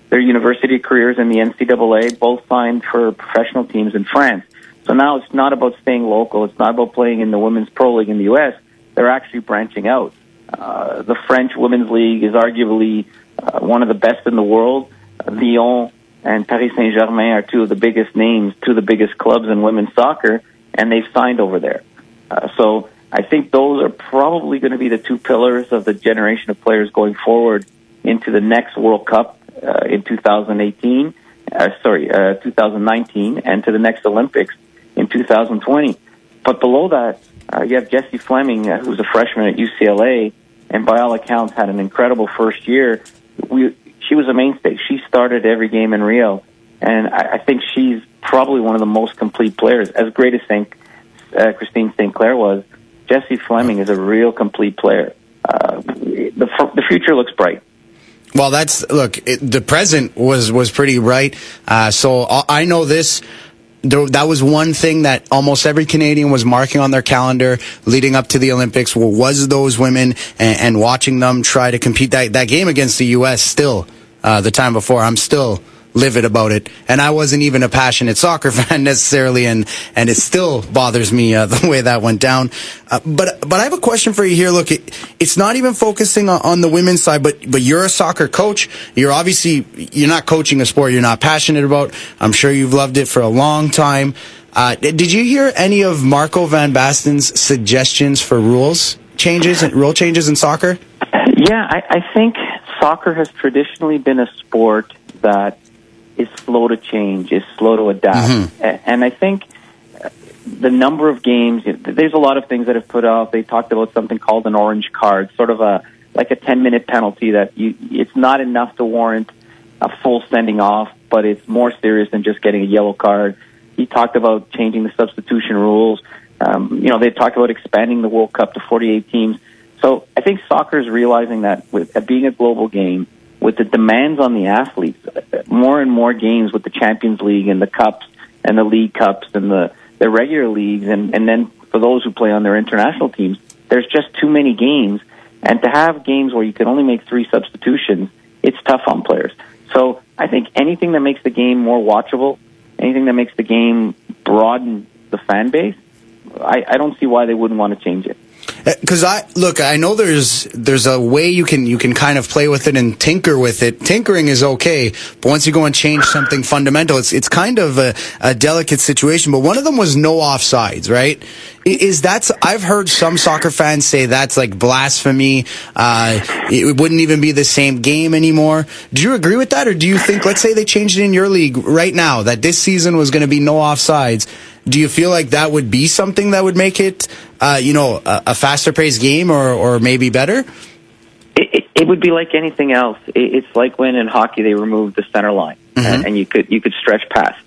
their university careers in the NCAA, both signed for professional teams in France. So now it's not about staying local. It's not about playing in the women's pro league in the U.S. They're actually branching out. Uh, the French women's league is arguably uh, one of the best in the world. Lyon and Paris Saint Germain are two of the biggest names, two of the biggest clubs in women's soccer, and they've signed over there. Uh, so I think those are probably going to be the two pillars of the generation of players going forward into the next World Cup uh, in 2018, uh, sorry, uh, 2019, and to the next Olympics in 2020. But below that, uh, you have Jessie Fleming, uh, who's a freshman at UCLA, and by all accounts had an incredible first year. We, she was a mainstay. She started every game in Rio, and I, I think she's probably one of the most complete players. As great as Saint, uh, Christine Sinclair was, Jessie Fleming is a real complete player. Uh, the the future looks bright. Well, that's look. It, the present was was pretty bright. Uh, so I know this that was one thing that almost every Canadian was marking on their calendar leading up to the Olympics was those women and, and watching them try to compete that, that game against the U.S. still uh, the time before. I'm still livid about it. And I wasn't even a passionate soccer fan necessarily, and and it still bothers me uh, the way that went down. Uh, but but I have a question for you here. Look, it, it's not even focusing on, on, the women's side, but but you're a soccer coach. You're obviously you're not coaching a sport you're not passionate about. I'm sure you've loved it for a long time. Uh, did you hear any of Marco Van Basten's suggestions for rules changes and rule changes in soccer? Yeah, I, I think soccer has traditionally been a sport that is slow to change, is slow to adapt. Mm-hmm. And I think the number of games, there's a lot of things that have put out. They talked about something called an orange card, sort of a like a 10 minute penalty that you, it's not enough to warrant a full sending off, but it's more serious than just getting a yellow card. He talked about changing the substitution rules. Um, you know, they talked about expanding the World Cup to 48 teams. So I think soccer is realizing that with uh, being a global game, with the demands on the athletes, uh, more and more games with the Champions League and the cups and the league cups and the, the regular leagues, and, and then for those who play on their international teams, there's just too many games. And to have games where you can only make three substitutions, it's tough on players. So I think anything that makes the game more watchable, anything that makes the game broaden the fan base, I, I don't see why they wouldn't want to change it. Because I look, I know there's there's a way you can you can kind of play with it and tinker with it. Tinkering is okay, but once you go and change something fundamental, it's it's kind of a, a delicate situation. But one of them was no offsides, right? Is that's I've heard some soccer fans say that's like blasphemy. Uh, it wouldn't even be the same game anymore. Do you agree with that, or do you think, let's say they changed it in your league right now that this season was going to be no offsides? Do you feel like that would be something that would make it, uh, you know, a, a faster paced game or, or maybe better? It, it, It would be like anything else. It- It's like when in hockey they removed the center line and, and you could you could stretch past.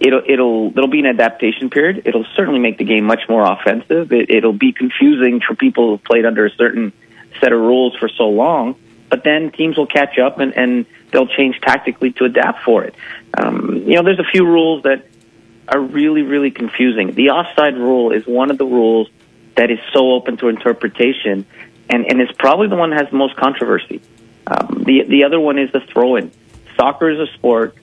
It'll it'll there'll be an adaptation period. It'll certainly make the game much more offensive. It, it'll be confusing for people who've played under a certain set of rules for so long. But then teams will catch up and, and they'll change tactically to adapt for it. Um, you know, there's a few rules that are really really confusing. The offside rule is one of the rules that is so open to interpretation, and and is probably the one that has the most controversy. Um, the the other one is the throw-in. Soccer is a sport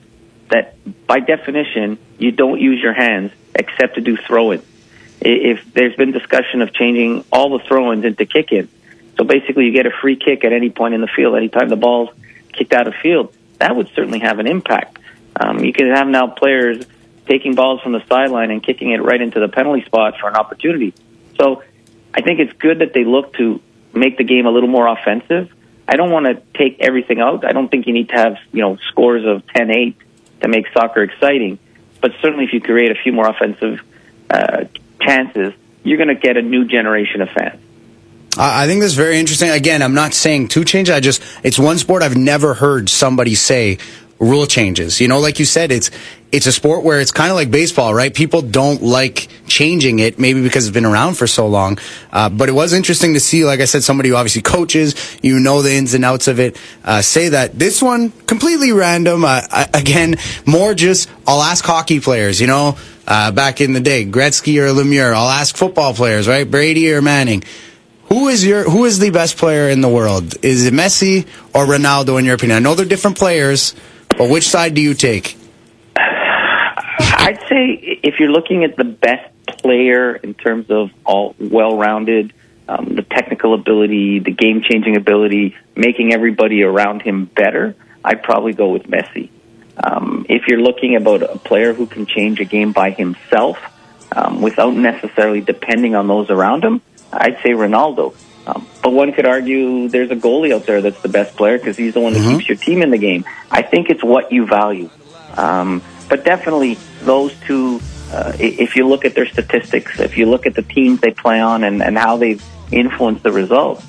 that, by definition, you don't use your hands except to do throw-in. If there's been discussion of changing all the throw-ins into kick-in, so basically you get a free kick at any point in the field, anytime the ball's kicked out of field, that would certainly have an impact. Um, you can have now players taking balls from the sideline and kicking it right into the penalty spot for an opportunity. So I think it's good that they look to make the game a little more offensive. I don't want to take everything out. I don't think you need to have, you know, scores of 10-8 to make soccer exciting. But certainly if you create a few more offensive uh, chances, you're going to get a new generation of fans. I think this is very interesting. Again, I'm not saying to change. I just it's one sport I've never heard somebody say rule changes. You know, like you said, it's it's a sport where it's kind of like baseball, right? People don't like changing it, maybe because it's been around for so long. Uh, but it was interesting to see, like I said, somebody who obviously coaches, you know the ins and outs of it, uh, say that this one completely random. Uh, again, more just I'll ask hockey players, you know. Uh, back in the day, Gretzky or Lemieux. I'll ask football players, right? Brady or Manning. Who is your who is the best player in the world? Is it Messi or Ronaldo in your opinion? I know they're different players, but which side do you take? I'd say if you're looking at the best player in terms of all well-rounded, um, the technical ability, the game-changing ability, making everybody around him better, I'd probably go with Messi. Um, if you're looking about a player who can change a game by himself um, without necessarily depending on those around him, I'd say Ronaldo. Um, but one could argue there's a goalie out there that's the best player because he's the one that keeps your team in the game. I think it's what you value. Um, but definitely those two, uh, if you look at their statistics, if you look at the teams they play on and, and how they've influenced the results,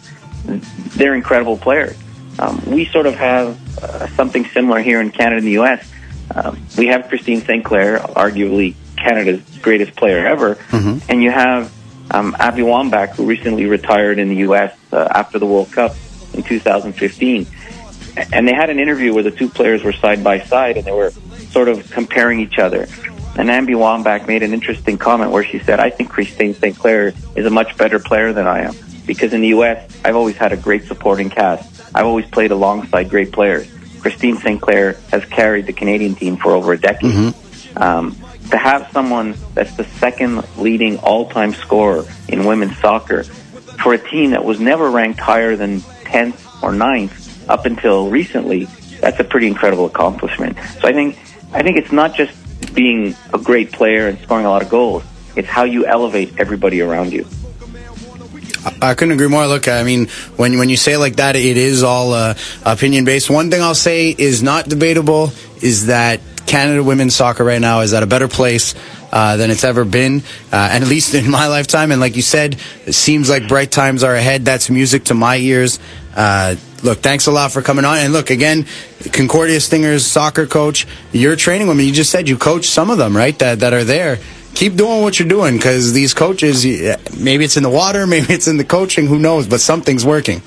they're incredible players. Um, we sort of have uh, something similar here in Canada and the U.S. Um, we have Christine Sinclair, arguably Canada's greatest player ever, and you have um, Abby Wambach, who recently retired in the U.S. Uh, after the World Cup in 2015. And they had an interview where the two players were side by side, and they were sort of comparing each other. And Abby Wambach made an interesting comment where she said, "I think Christine Sinclair is a much better player than I am because in the U.S. I've always had a great supporting cast. I've always played alongside great players. Christine Sinclair has carried the Canadian team for over a decade. Um, to have someone that's the second leading all-time scorer in women's soccer for a team that was never ranked higher than 10th or 9th up until recently, that's a pretty incredible accomplishment. So I think I think it's not just being a great player and scoring a lot of goals. It's how you elevate everybody around you. I couldn't agree more. Look, I mean, when when you say like that, it is all uh, opinion based. One thing I'll say is not debatable is that Canada women's soccer right now is at a better place uh, than it's ever been, uh, and at least in my lifetime. And like you said, it seems like bright times are ahead. That's music to my ears. Uh, look, thanks a lot for coming on. And look, again, Concordia Stingers soccer coach, you're training women. You just said you coach some of them, right? That that are there. Keep doing what you're doing because these coaches, maybe it's in the water, maybe it's in the coaching, who knows? But something's working.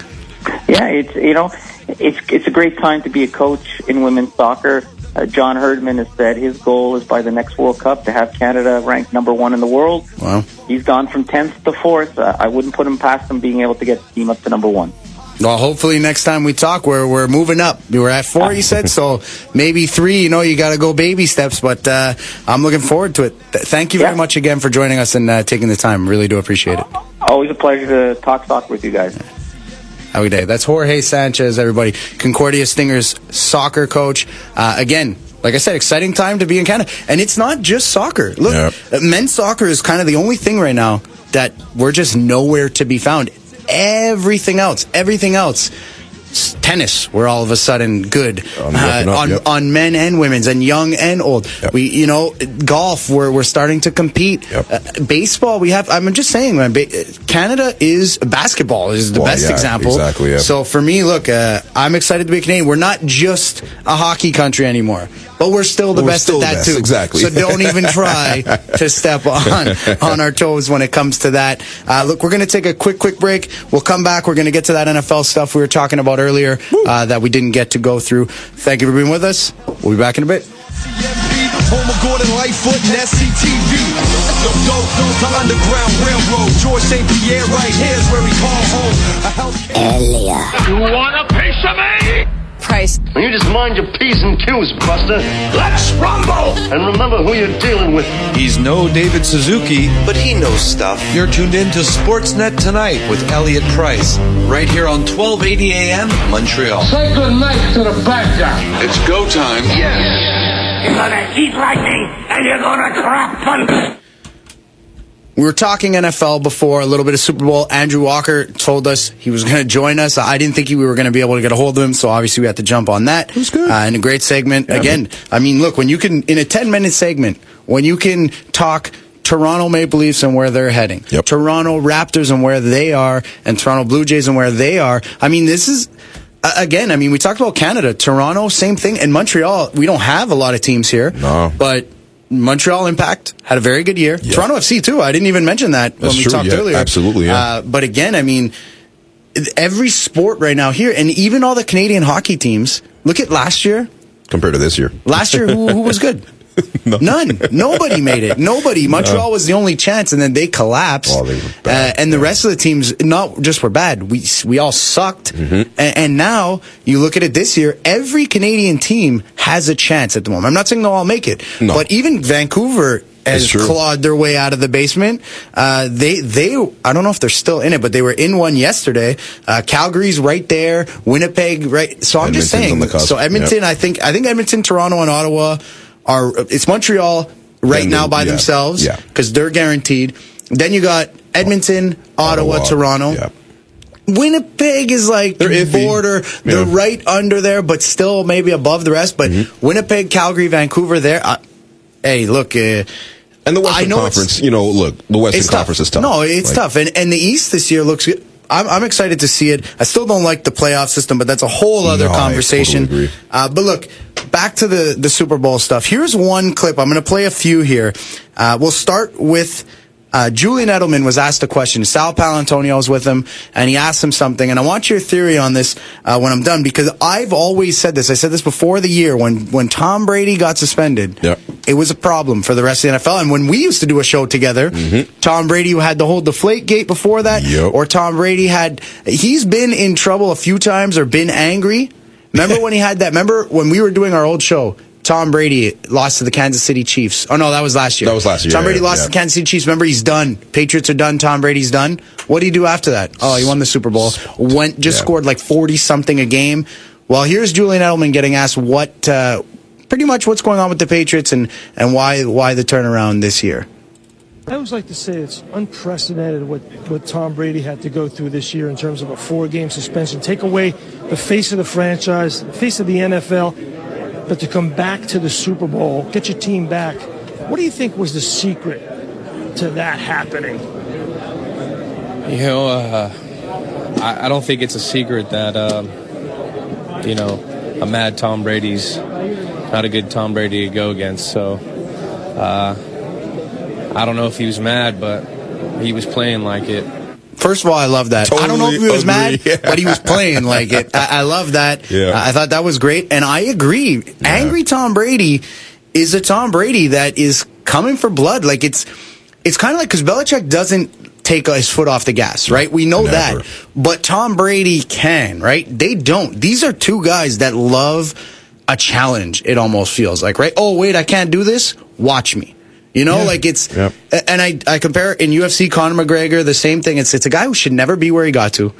Yeah, it's you know, it's it's a great time to be a coach in women's soccer. Uh, John Herdman has said his goal is by the next World Cup to have Canada ranked number one in the world. Wow. He's gone from tenth to fourth. Uh, I wouldn't put him past him being able to get the team up to number one. Well, hopefully next time we talk, we're we're moving up. We were at four, you said, so maybe three. You know, you got to go baby steps, but uh, I'm looking forward to it. Th- thank you very much again for joining us and uh, taking the time. Really do appreciate it. Always a pleasure to talk soccer with you guys. A good. That's Jorge Sanchez, everybody. Concordia Stingers soccer coach. Uh, again, like I said, exciting time to be in Canada. And it's not just soccer. Look, uh, men's soccer is kind of the only thing right now that we're just nowhere to be found. Everything else, everything else tennis, we're all of a sudden good On up Uh, on, yep. on men and women's, and young and old. We, you know, golf, we're we're starting to compete. Uh, baseball, we have. I'm just saying, man. Ba- Canada is basketball is the Well, best yeah, example. exactly, yeah. So for me, look, uh, I'm excited to be Canadian. We're not just a hockey country anymore, but we're still the We're best still at that best, too. exactly. So don't even try to step on on our toes when it comes to that. Uh, look, we're going to take a quick, quick break. We'll come back. We're going to get to that NFL stuff we were talking about earlier uh, that we didn't get to go through. Thank you for being with us. We'll be back in a bit. Home of Gordon Lightfoot and SCTV. The dope, the Underground Railroad. George St. Pierre right here's where we call home. A health- You want a piece of me? Price. You just mind your P's and Q's, Buster. Let's rumble! And remember who you're dealing with. He's no David Suzuki, but he knows stuff. You're tuned in to Sportsnet tonight with Elliott Price, right here on 1280 AM Montreal. Say good night to the bad guy. It's go time. Yes. You're gonna eat like me, and you're gonna crap thunder. We were talking NFL before, a little bit of Super Bowl. Andrew Walker told us he was going to join us. I didn't think we were going to be able to get a hold of him, so obviously we had to jump on that. It was good. Uh, in a great segment. Again, I mean, look, when you can, in a 10 minute segment, when you can talk Toronto Maple Leafs and where they're heading, Toronto Raptors and where they are, and Toronto Blue Jays and where they are, I mean, this is. Again, I mean, we talked about Canada, Toronto, same thing, and Montreal. We don't have a lot of teams here, no. but Montreal Impact had a very good year. Toronto FC too. I didn't even mention that That's when we true, talked yeah, earlier. absolutely, yeah. Uh, but again, I mean, every sport right now here, and even all the Canadian hockey teams. Look at last year. Compared to this year. Last year, who, who was good? None. Nobody made it. Nobody. Montreal was the only chance, and then they collapsed. uh, and the rest of the teams, not just were bad. We we all sucked. Mm-hmm. And, and now you look at it this year. Every Canadian team has a chance at the moment. I'm not saying they'll all make it, No. but even Vancouver has clawed their way out of the basement. Uh, they they I don't know if they're still in it, but they were in one yesterday. Uh, Calgary's right there. Winnipeg right. So I'm just saying. on the cusp, So Edmonton, yep. I think I think Edmonton, Toronto, and Ottawa are. It's Montreal right now by yeah, themselves yeah. because they're guaranteed. Then you got Edmonton, Ottawa, Ottawa, Toronto. yeah. Winnipeg is like the border. They're right under there, but still maybe above the rest. But Mm-hmm. Winnipeg, Calgary, Vancouver, there. Uh, hey, look. Uh, And the Western Conference, you know, look, the Western Conference is tough. No, it's Like, tough, and and the East this year looks good. I'm, I'm excited to see it. I still don't like the playoff system, but that's a whole other No, conversation. totally. Uh, but look, back to the the Super Bowl stuff. Here's one clip. I'm going to play a few here. Uh, we'll start with. Uh, Julian Edelman was asked a question. Sal Paolantonio was with him, and he asked him something. And I want your theory on this uh, when I'm done, because I've always said this. I said this before the year when when Tom Brady got suspended. It was a problem for the rest of the NFL. And when we used to do a show together, Tom Brady had the whole deflate gate before that, or Tom Brady had, he's been in trouble a few times or been angry. Remember when he had that? Remember when we were doing our old show? Tom Brady lost to the Kansas City Chiefs. Oh no, that was last year. That was last year, Tom Brady yeah, lost yeah. to the Kansas City Chiefs. Remember, he's done. Patriots are done. Tom Brady's done. What did he do after that? Oh, he won the Super Bowl. Went just Yeah. scored like forty something a game. Well, here's Julian Edelman getting asked what, uh, pretty much what's going on with the Patriots and and why why the turnaround this year. I always like to say it's unprecedented what, what Tom Brady had to go through this year in terms of a four game suspension. Take away the face of the franchise, the face of the NFL, but to come back to the Super Bowl, get your team back. What do you think was the secret to that happening? You know, uh, I, I don't think it's a secret that, um, you know, a mad Tom Brady's not a good Tom Brady to go against. So uh, I don't know if he was mad, but he was playing like it. First of all, I love that. I don't know if he Totally was mad, but he was playing like it. I, I love that. Yeah. I thought that was great, and I agree. Angry Tom Brady is a Tom Brady that is coming for blood. Like it's, it's kind of like because Belichick doesn't take his foot off the gas, right? We know that, but Tom Brady can, right? They don't. These are two guys that love a challenge. It almost feels like, right? Oh wait, I can't do this. Watch me. You know, like it's, and I, I compare in UFC Conor McGregor the same thing. It's it's a guy who should never be where he got to.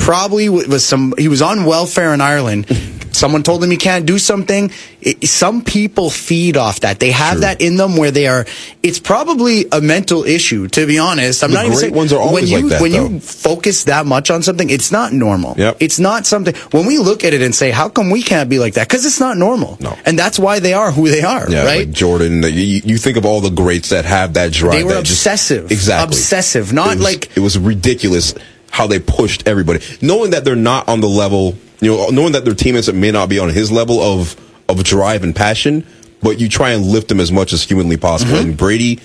Probably was some. He was on welfare in Ireland. someone told him he can't do something. It, some people feed off that. They have that in them where they are. It's probably a mental issue, to be honest. I'm The not even great saying ones are always when you like that, when though. you focus that much on something, it's not normal. Yep. It's not something. When we look at it and say, "How come we can't be like that?" Because it's not normal. No. And that's why they are who they are. Yeah, right. like Jordan. You, you think of all the greats that have that drive. They were that just- obsessive. exactly. Obsessive. Not It was- like it was ridiculous how they pushed everybody, knowing that they're not on the level. You know, knowing that their teammates may not be on his level of of drive and passion, but you try and lift them as much as humanly possible. Mm-hmm. And Brady,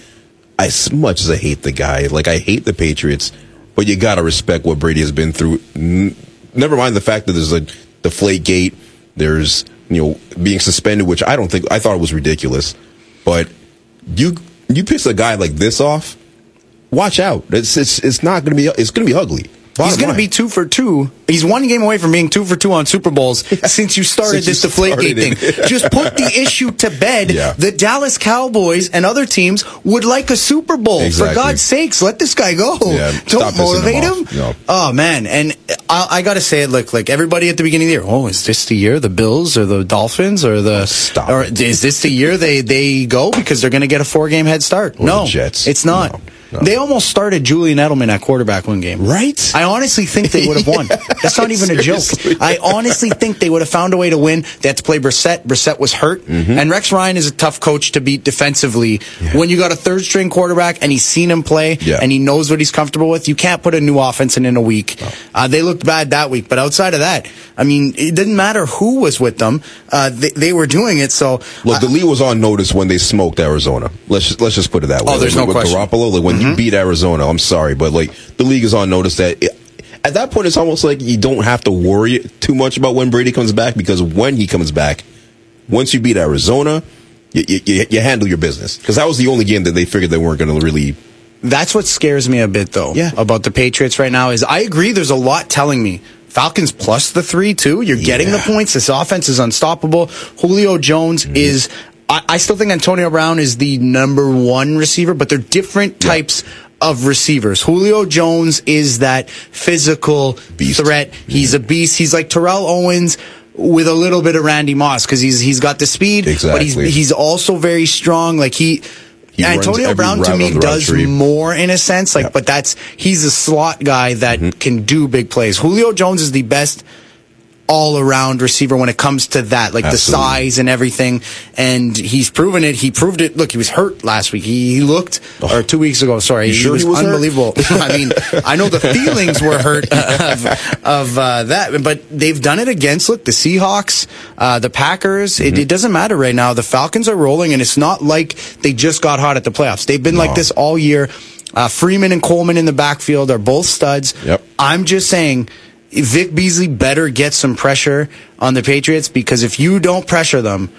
as much as I hate the guy, like I hate the Patriots, but you gotta respect what Brady has been through. N- never mind the fact that there's a deflate gate, there's you know being suspended, which I don't think I thought it was ridiculous, but you you piss a guy like this off, watch out. It's it's it's not gonna be it's gonna be ugly. He's going to be two for two. He's one game away from being two for two on Super Bowls since you started Since this Deflategate thing. Just put the issue to bed. Yeah. The Dallas Cowboys and other teams would like a Super Bowl. Exactly. For God's sakes, let this guy go. Yeah, Don't motivate him him. No. Oh man, and I, I got to say it. Look, like everybody at the beginning of the year. Oh, is this the year the Bills or the Dolphins or the? Oh, stop Or is this the year they they go because they're going to get a four game head start? Or no, Jets. It's not. They almost started Julian Edelman at quarterback one game. Right? I honestly think they would have won. That's not even a joke. I honestly think they would have found a way to win. They had to play Brissett. Brissett was hurt. Mm-hmm. And Rex Ryan is a tough coach to beat defensively. When you got a third string quarterback and he's seen him play Yeah. and he knows what he's comfortable with, you can't put a new offense in in a week. Uh, they looked bad that week. But outside of that, I mean, it didn't matter who was with them. Uh, they, they were doing it. So Look, the league was on notice when they smoked Arizona. Let's just, let's just put it that way. Oh, there's Like, no with question. Garoppolo, like when you beat Arizona, I'm sorry, but like the league is on notice that it, at that point it's almost like you don't have to worry too much about when Brady comes back because when he comes back, once you beat Arizona, you, you, you handle your business because that was the only game that they figured they weren't going to really. That's what scares me a bit, though, Yeah. about the Patriots right now. Is I agree. There's a lot telling me Falcons plus the three too. You're getting the points. This offense is unstoppable. Julio Jones Mm-hmm. is. I, I still think Antonio Brown is the number one receiver, but they're different types of receivers. Julio Jones is that physical threat. He's a beast. He's like Terrell Owens with a little bit of Randy Moss because he's he's got the speed, but he's he's also very strong. Like he. He Antonio Brown to me on the route does tree. more in a sense, like, but that's he's a slot guy that Mm-hmm. can do big plays. Julio Jones is the best all around receiver when it comes to that, like Absolutely. the size and everything. And he's proven it. He proved it. Look, he was hurt last week. He, he looked, or two weeks ago. Sorry, he was, he was unbelievable. I mean, I know the feelings were hurt of, of uh, that, but they've done it against look the Seahawks, uh, the Packers. Mm-hmm. It, it doesn't matter right now. The Falcons are rolling, and it's not like they just got hot at the playoffs. They've been like this all year. Uh, Freeman and Coleman in the backfield are both studs. Yep. I'm just saying. Vic Beasley better get some pressure on the Patriots because if you don't pressure them,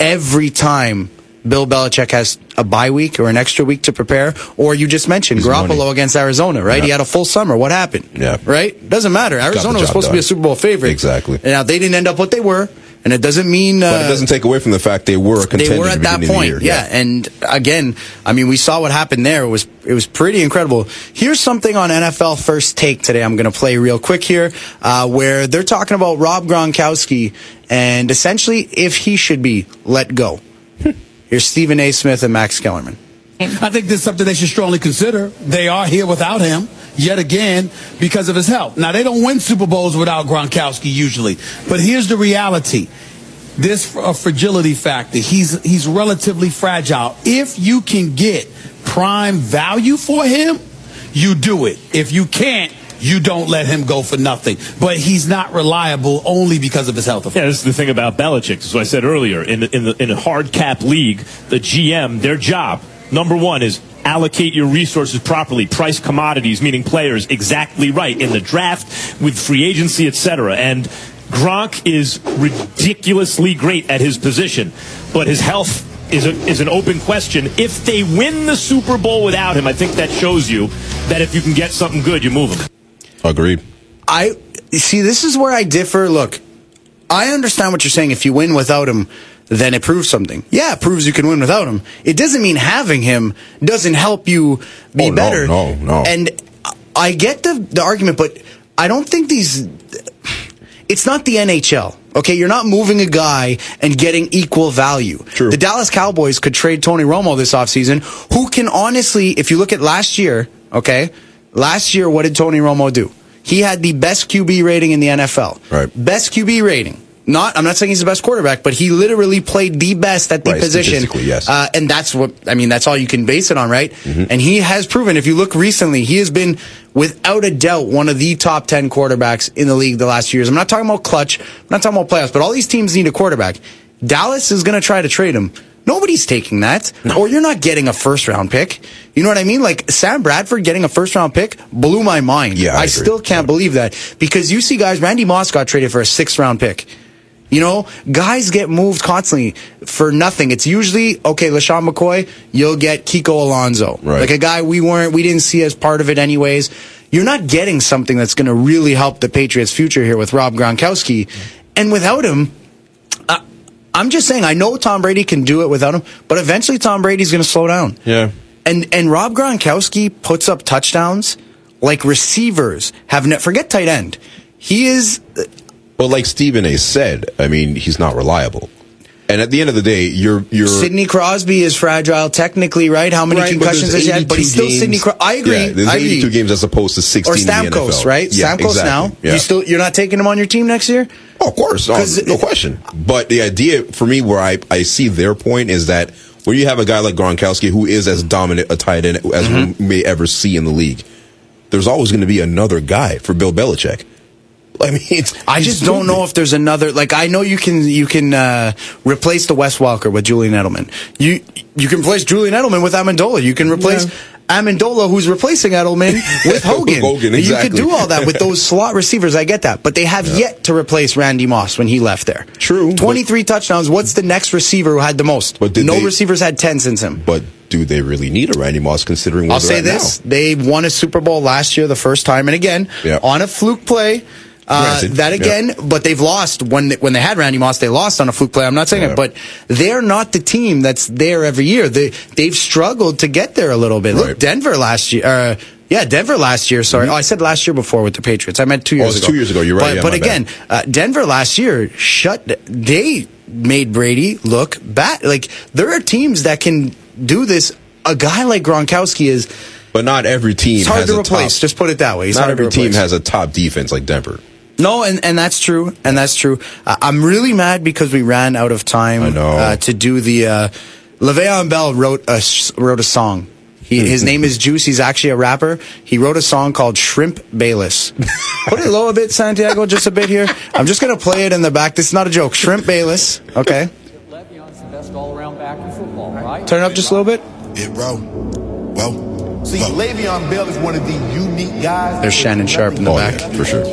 every time Bill Belichick has a bye week or an extra week to prepare, or you just mentioned He's Garoppolo money. against Arizona, right? Yeah. He had a full summer. What happened? Yeah. Right? Doesn't matter. Arizona was supposed to be a. Super Bowl favorite. Exactly. Now, they didn't end up what they were, and it doesn't mean. Uh, But it doesn't take away from the fact they were a contender they were at that beginning of the point, year. yeah. And again, I mean, we saw what happened there. It was it was pretty incredible. Here's something on NFL First Take today. I'm going to play real quick here, uh, where they're talking about Rob Gronkowski and essentially if he should be let go. Here's Stephen A. Smith and Max Kellerman. I think this is something they should strongly consider. They are here without him yet again because of his health. Now they don't win Super Bowls without Gronkowski usually, but here's the reality: this uh, fragility factor. He's he's relatively fragile. If you can get prime value for him, you do it. If you can't. You don't let him go for nothing, but he's not reliable only because of his health. Yeah, this is the thing about Belichick. As I said earlier, in the, in the, in a hard cap league, the GM, their job number one is allocate your resources properly, price commodities, meaning players, exactly right in the draft, with free agency, etc. And Gronk is ridiculously great at his position, but his health is, a, is an open question. If they win the Super Bowl without him, I think that shows you that if you can get something good, you move him. Agreed. I see. This is where I differ. Look, I understand what you're saying. If you win without him, then it proves something. Yeah, it proves you can win without him. It doesn't mean having him doesn't help you be Oh, no, better. no, no. And I get the the argument, but I don't think these. It's not the NHL. Okay, you're not moving a guy and getting equal value. True. The Dallas Cowboys could trade Tony Romo this offseason, who can honestly, if you look at last year, okay, last year, what did Tony Romo do? He had the best QB rating in the NFL. Right. Best QB rating. Not, I'm not saying he's the best quarterback, but he literally played the best at the Right, position. yes. Uh, and that's what, I mean, that's all you can base it on, right? And he has proven, if you look recently, he has been, without a doubt, one of the top 10 quarterbacks in the league the last few years. I'm not talking about clutch, I'm not talking about playoffs, but all these teams need a quarterback. Dallas is going to try to trade him. Nobody's taking that. Or you're not getting a first round pick. You know what I mean? Like Sam Bradford getting a first round pick blew my mind. Yeah, I I, still can't believe that because you see guys, Randy Moss got traded for a sixth round pick. You know, guys get moved constantly for nothing. It's usually okay. LeSean McCoy, you'll get Kiko Alonso, Right. like a guy we weren't, we didn't see as part of it anyways. You're not getting something that's going to really help the Patriots' future here with Rob Gronkowski, and without him, I, I'm just saying. I know Tom Brady can do it without him, but eventually Tom Brady's going to slow down. Yeah. And and Rob Gronkowski puts up touchdowns like receivers have. Ne- forget tight end. He is But like Stephen A. said, I mean, he's not reliable. And at the end of the day, you're you're Sidney Crosby is fragile technically, right? How many Right, concussions has he had? But he's 82 still Sidney. games. Cro- I agree. Yeah, there's I agree. 82 games as opposed to 16 or in the Stamkos, right? Yeah, Stamkos exactly. now. Yeah. You still you're not taking him on your team next year? Oh, of course, no, 'Cause no question. But the idea for me, where I, I see their point is that when you have a guy like Gronkowski who is as dominant a tight end as Mm-hmm. we may ever see in the league, there's always going to be another guy for Bill Belichick. I mean, it's, I just don't know if there's another. Like I know you can you can uh, replace the Wes Welker with Julian Edelman. You you can replace Julian Edelman with Amendola. You can replace Amendola, who's replacing Edelman, with Hogan. Hogan, You could do all that with those slot receivers. I get that, but they have yet to replace Randy Moss when he left there. True. Twenty three touchdowns. What's the next receiver who had the most? But did no they- receivers had ten since him. But do they really need a Randy Moss considering I'll say this: now? they won a Super Bowl last year, the first time, and again Yeah. on a fluke play. Uh, that again, but they've lost when they, when they had Randy Moss. They lost on a fluke play. I'm not saying Yeah. it, but they're not the team that's there every year. They they've struggled to get there a little bit. Look, Denver last year. Uh, yeah, Denver last year. Sorry, oh, I said last year before with the Patriots. I meant two Mm-hmm. Oh, years it's ago. two years ago. You're right. But, Yeah, but again, uh, Denver last year shut. They made Brady look bad. Like there are teams that can do this. A guy like Gronkowski is. But not every team It's hard to replace. top. Just put it that way. Not every team has a top defense like Denver. No, and, and that's true, and that's true. Uh, I'm really mad because we ran out of time Uh, to do the. Uh, Le'Veon Bell wrote a s- wrote a song. He, his name is Juice. He's actually a rapper. He wrote a song called Shrimp Bayless. Put it low a bit, Santiago, just a bit here. I'm just gonna play it in the back. This is not a joke. Shrimp Bayless. Okay. Le'Veon's the best all-around back in football, right? Turn it up just a little bit. Yeah, bro. Well, see, Le'Veon Bell is one of the unique guys. There's Shannon Sharpe in the Oh, back. yeah, for sure.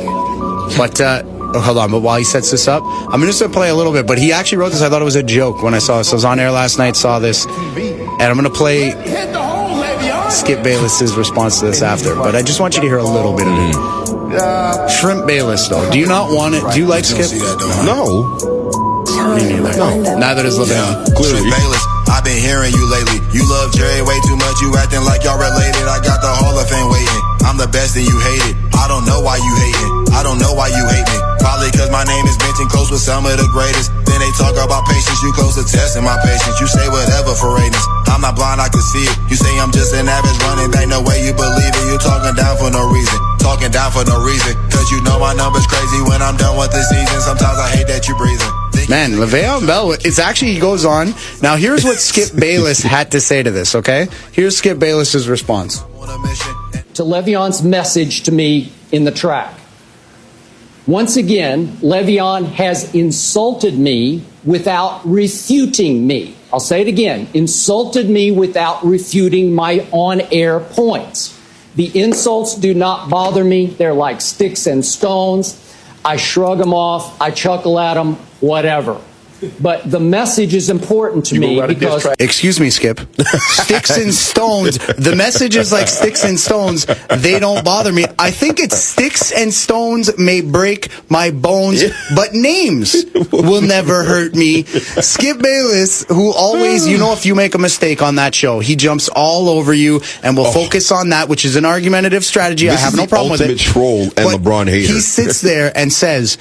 But uh, oh, hold on. But while he sets this up, I'm just gonna play a little bit. But he actually wrote this. I thought it was a joke when I saw this. I was on air last night, saw this, and I'm gonna play Hit the hole, Le'Veon. Skip Bayless's response to this after. But I just want you to hear a little bit of Mm-hmm. it. Uh, Shrimp Bayless, though. Do you not want it? Do you like Skip? No. Me neither. Neither does Le'Veon. Clearly. Bayless, I've been hearing you lately. You love Jerry way too much. You acting like y'all related. I got the Hall of Fame waiting. I'm the best and you hate it. I don't know why you hating. I don't know why you hate me. Probably cause my name is mentioned close with some of the greatest. Then they talk about patience. You close to testing my patience. You say whatever for ratings. I'm not blind, I can see it. You say I'm just an average running back. No way you believe it. You talking down for no reason. Talking down for no reason. Cause you know my number's crazy when I'm done with the season. Sometimes I hate that you breathing. Man, Le'Veon Bell, it's actually, he goes on. Now, here's what Skip Bayless had to say to this, okay? Here's Skip Bayless's response. To Le'Veon's message to me in the track. Once again, Le'Veon has insulted me without refuting me. I'll say it again. Insulted me without refuting my on-air points. The insults do not bother me. They're like sticks and stones. I shrug them off. I chuckle at them, whatever. But the message is important to me because Excuse me, Skip. Sticks and stones. The message is like sticks and stones. They don't bother me. I think it's sticks and stones may break my bones, but names will never hurt me. Skip Bayless, who always, you know, if you make a mistake on that show, he jumps all over you and will oh. focus on that, which is an argumentative strategy. I have is no the problem with it. ultimate troll and But LeBron hater. He sits there and says,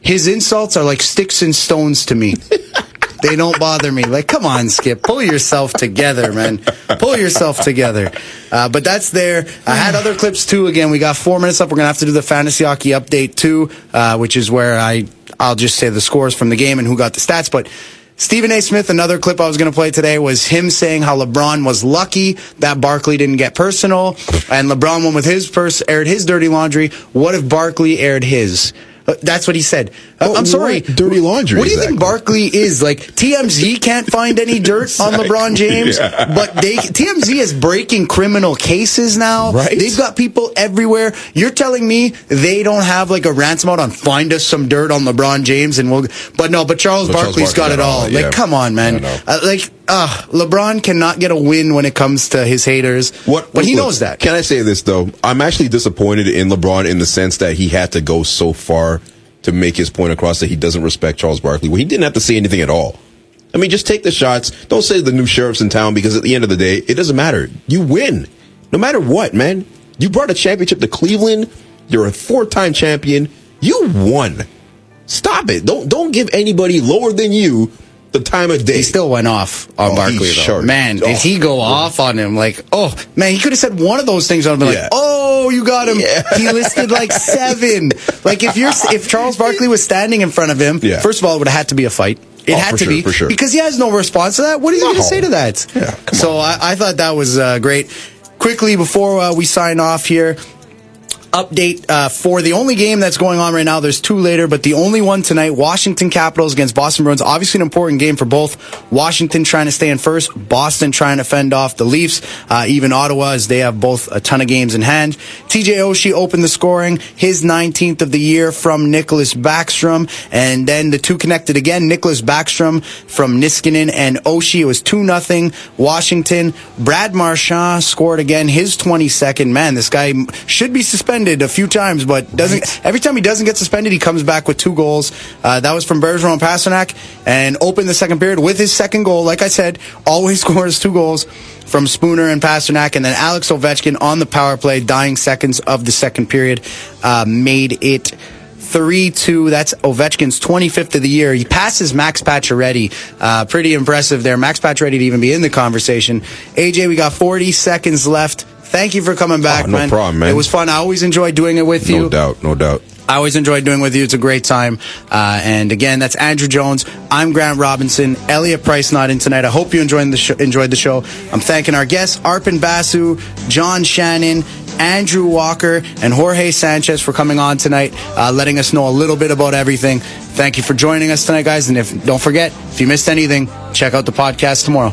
His insults are like sticks and stones to me. they don't bother me. Like, come on, Skip, pull yourself together, man. Pull yourself together. Uh, but that's there. I had other clips too. Again, we got four minutes up. We're gonna have to do the fantasy hockey update too, uh, which is where I I'll just say the scores from the game and who got the stats. But Stephen A. Smith, another clip I was going to play today was him saying how LeBron was lucky that Barkley didn't get personal, and LeBron went with his purse, aired his dirty laundry. What if Barkley aired his? Uh, That's what he said. Uh, I'm sorry. dirty laundry What do you exactly? think Barkley is? Like TMZ can't find any dirt on LeBron James, Yeah. but they TMZ is breaking criminal cases now. Right. They've got people everywhere. You're telling me they don't have like a ransom out on find us some dirt on LeBron James and we'll. But no, but Charles But Charles Barkley's got it all. all, Like, yeah. come on, man. Uh, like, uh, LeBron cannot get a win when it comes to his haters. What? But he look, knows that. Can I say this though? I'm actually disappointed in LeBron in the sense that he had to go so far to make his point across that he doesn't respect Charles Barkley. Well, he didn't have to say anything at all. I mean, just take the shots. Don't say the new sheriff's in town because at the end of the day, it doesn't matter. You win, no matter what, man. You brought a championship to Cleveland. You're a four-time champion. You won. Stop it. Don't don't give anybody lower than you the time of day. He still went off on Oh, Barkley, though. Man, did Oh, he go off on him? Like, oh, man, he could have said one of those things. I'd be Yeah. like, oh, you got him. He listed like seven. like, if you're, if Charles Barkley was standing in front of him, Yeah. first of all, it would have had to be a fight. It Oh, had to sure, be for sure. because he has no response to that. What are you going to say to that? Yeah, so I, I thought that was uh, great. Quickly before uh, we sign off here, update uh, for the only game that's going on right now. There's two later, but the only one tonight, Washington Capitals against Boston Bruins. Obviously an important game for both. Washington trying to stay in first, Boston trying to fend off the Leafs, uh, even Ottawa as they have both a ton of games in hand. TJ Oshie opened the scoring, his 19th of the year from Nicholas Backstrom, and then the two connected again. Nicholas Backstrom from Niskanen and Oshie. It was 2 nothing Washington. Brad Marchand scored again, his 22nd. Man, this guy should be suspended a few times, but doesn't. Every time he doesn't get suspended, he comes back with two goals. Uh, that was from Bergeron and Pastrnak, and opened the second period with his second goal. Like I said, always scores two goals from Spooner and Pastrnak, and then Alex Ovechkin on the power play, dying seconds of the second period, uh, made it. 3 2. That's Ovechkin's 25th of the year. He passes Max Pacioretty. Uh, pretty impressive there. Max Pacioretty to even be in the conversation. AJ, we got 40 seconds left. Thank you for coming back, Oh, no man. problem, man. It was fun. I always enjoy doing it with you. No doubt, no doubt. I always enjoy doing it with you. It's a great time. Uh, and again, that's Andrew Jones. I'm Grant Robinson. Elliott Price not in tonight. I hope you enjoyed the, sh- enjoyed the show. I'm thanking our guests, Arpon Basu, John Shannon, Andrew Walker, and Jorge Sanchez for coming on tonight, uh, letting us know a little bit about everything. Thank you for joining us tonight, guys. And if don't forget, if you missed anything, check out the podcast tomorrow.